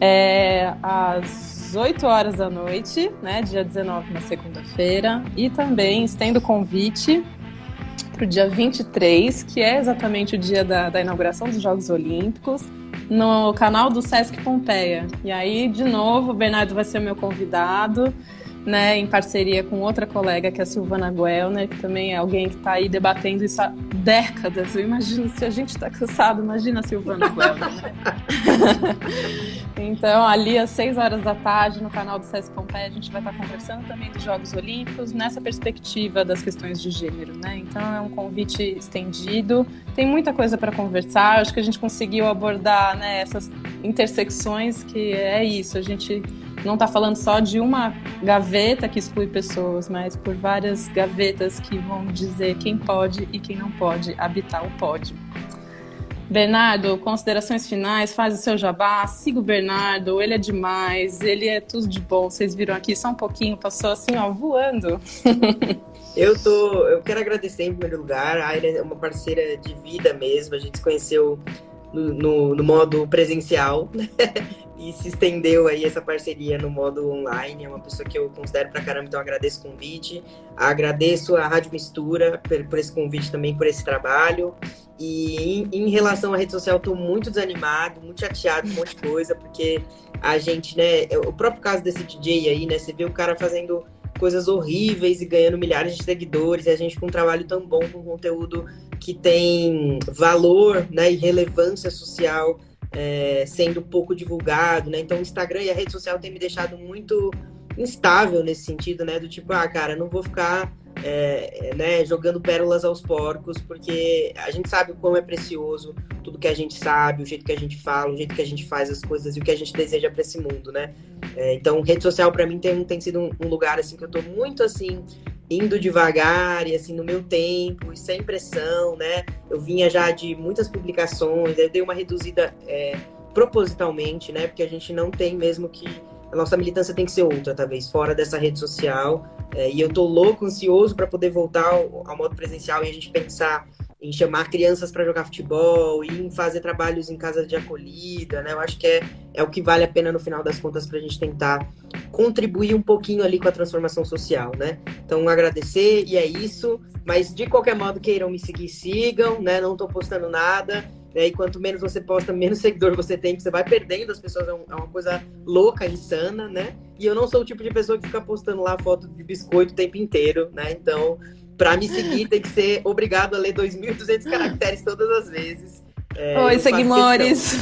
É, às 8 horas da noite, né, dia 19, na segunda-feira. E também estendo o convite para o dia 23, que é exatamente o dia da, da inauguração dos Jogos Olímpicos no canal do Sesc Pompeia. E aí, de novo, o Bernardo vai ser meu convidado, né, em parceria com outra colega, que é a Silvana Guelner, que também é alguém que está aí debatendo isso há décadas. Eu imagino, se a gente está cansado, imagina a Silvana Guelner. Né? [laughs] então, ali às 6 horas da tarde, no canal do Sesc Pompeia, a gente vai estar tá conversando também dos Jogos Olímpicos, nessa perspectiva das questões de gênero, né? Então, é um convite estendido. Tem muita coisa para conversar. Acho que a gente conseguiu abordar né, essas intersecções que é isso. A gente não está falando só de uma gaveta que exclui pessoas, mas por várias gavetas que vão dizer quem pode e quem não pode habitar o pódio. Bernardo, considerações finais, faz o seu jabá, siga o Bernardo, ele é demais, ele é tudo de bom. Vocês viram aqui só um pouquinho, passou assim, ó, voando. [laughs] Eu tô, eu quero agradecer em primeiro lugar, a Aira é uma parceira de vida mesmo, a gente se conheceu no, no, modo presencial, [laughs] e se estendeu aí essa parceria no modo online. É uma pessoa que eu considero pra caramba, então agradeço o convite. Agradeço a Rádio Mistura por, por esse convite também, por esse trabalho. E em, em relação à rede social, estou muito desanimado, muito chateado com um monte de coisa, porque a gente, né, o próprio caso desse DJ aí, né, você vê o cara fazendo coisas horríveis e ganhando milhares de seguidores, e a gente com um trabalho tão bom, com conteúdo que tem valor, né, e relevância social, é, sendo pouco divulgado, né? Então o Instagram e a rede social tem me deixado muito instável nesse sentido, né? Do tipo, ah, cara, não vou ficar é, né, jogando pérolas aos porcos, porque a gente sabe o quão é precioso tudo que a gente sabe, o jeito que a gente fala, o jeito que a gente faz as coisas e o que a gente deseja para esse mundo, né? É, então, rede social para mim tem, tem sido um, um, lugar assim que eu tô muito assim indo devagar e assim no meu tempo e sem pressão, né? Eu vinha já de muitas publicações, eu dei uma reduzida é, propositalmente, né? Porque a gente não tem mesmo que a nossa militância tem que ser outra, talvez fora dessa rede social. É, e eu tô louco, ansioso para poder voltar ao, ao, modo presencial e a gente pensar em chamar crianças para jogar futebol, em fazer trabalhos em casa de acolhida, né? Eu acho que é, é o que vale a pena no final das contas para a gente tentar contribuir um pouquinho ali com a transformação social, né? Então agradecer e é isso. Mas de qualquer modo queiram me seguir, sigam, né? Não estou postando nada. Né? E quanto menos você posta, menos [laughs] seguidor você tem, você vai perdendo as pessoas, é, é uma coisa louca, insana, né? E eu não sou o tipo de pessoa que fica postando lá foto de biscoito o tempo inteiro, né? Então para me seguir, tem que ser obrigado a ler 2.200 [laughs] caracteres todas as vezes. É, Oi, seguimores!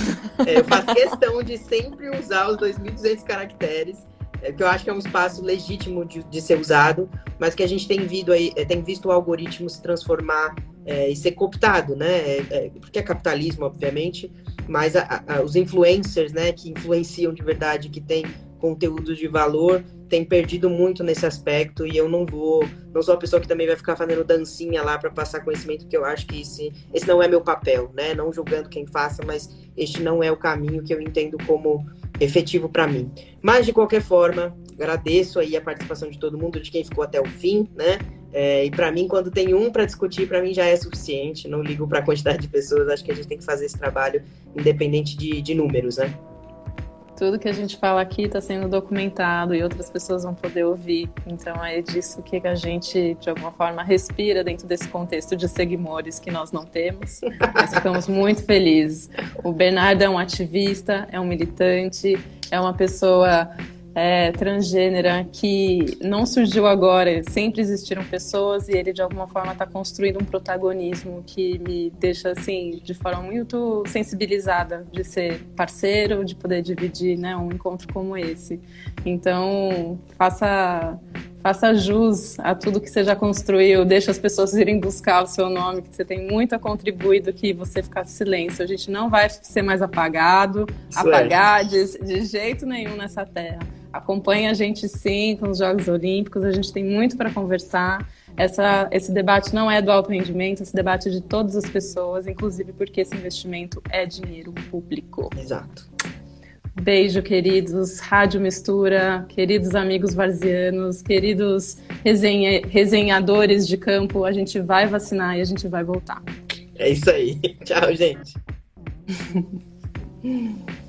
é, eu faço questão de sempre usar os 2.200 caracteres, é, que eu acho que é um espaço legítimo de, de ser usado, mas que a gente tem, visto aí, é, tem visto o algoritmo se transformar é, e ser cooptado, né? É, é, porque é capitalismo, obviamente, mas a, a, os influencers, né, que influenciam de verdade, que têm conteúdos de valor, tem perdido muito nesse aspecto e eu não vou, não sou a pessoa que também vai ficar fazendo dancinha lá para passar conhecimento, que eu acho que esse, esse não é meu papel, né? Não julgando quem faça, mas este não é o caminho que eu entendo como efetivo para mim. Mas de qualquer forma, agradeço aí a participação de todo mundo, de quem ficou até o fim, né? É, e para mim, quando tem um para discutir, para mim já é suficiente. Não ligo para a quantidade de pessoas. Acho que a gente tem que fazer esse trabalho independente de, de números, né? Tudo que a gente fala aqui está sendo documentado e outras pessoas vão poder ouvir. Então é disso que a gente, de alguma forma, respira dentro desse contexto de seguimores que nós não temos. Mas ficamos muito felizes. O Bernardo é um ativista, é um militante, é uma pessoa é, transgênera que não surgiu agora, sempre existiram pessoas e ele de alguma forma está construindo um protagonismo que me deixa assim de forma muito sensibilizada de ser parceiro, de poder dividir né, um encontro como esse. Então faça faça jus a tudo que você já construiu, deixa as pessoas irem buscar o seu nome, que você tem muito a contribuir do que você ficar em silêncio. A gente não vai ser mais apagado, Isso apagar é. de, de jeito nenhum nessa terra. Acompanhe a gente sim com os Jogos Olímpicos, a gente tem muito para conversar. Essa, esse debate não é do alto rendimento, esse debate é de todas as pessoas, inclusive porque esse investimento é dinheiro público. Exato. Beijo, queridos. Rádio Mistura, queridos amigos varzianos, queridos resenha, resenhadores de campo. A gente vai vacinar e a gente vai voltar. É isso aí. [laughs] Tchau, gente. [laughs]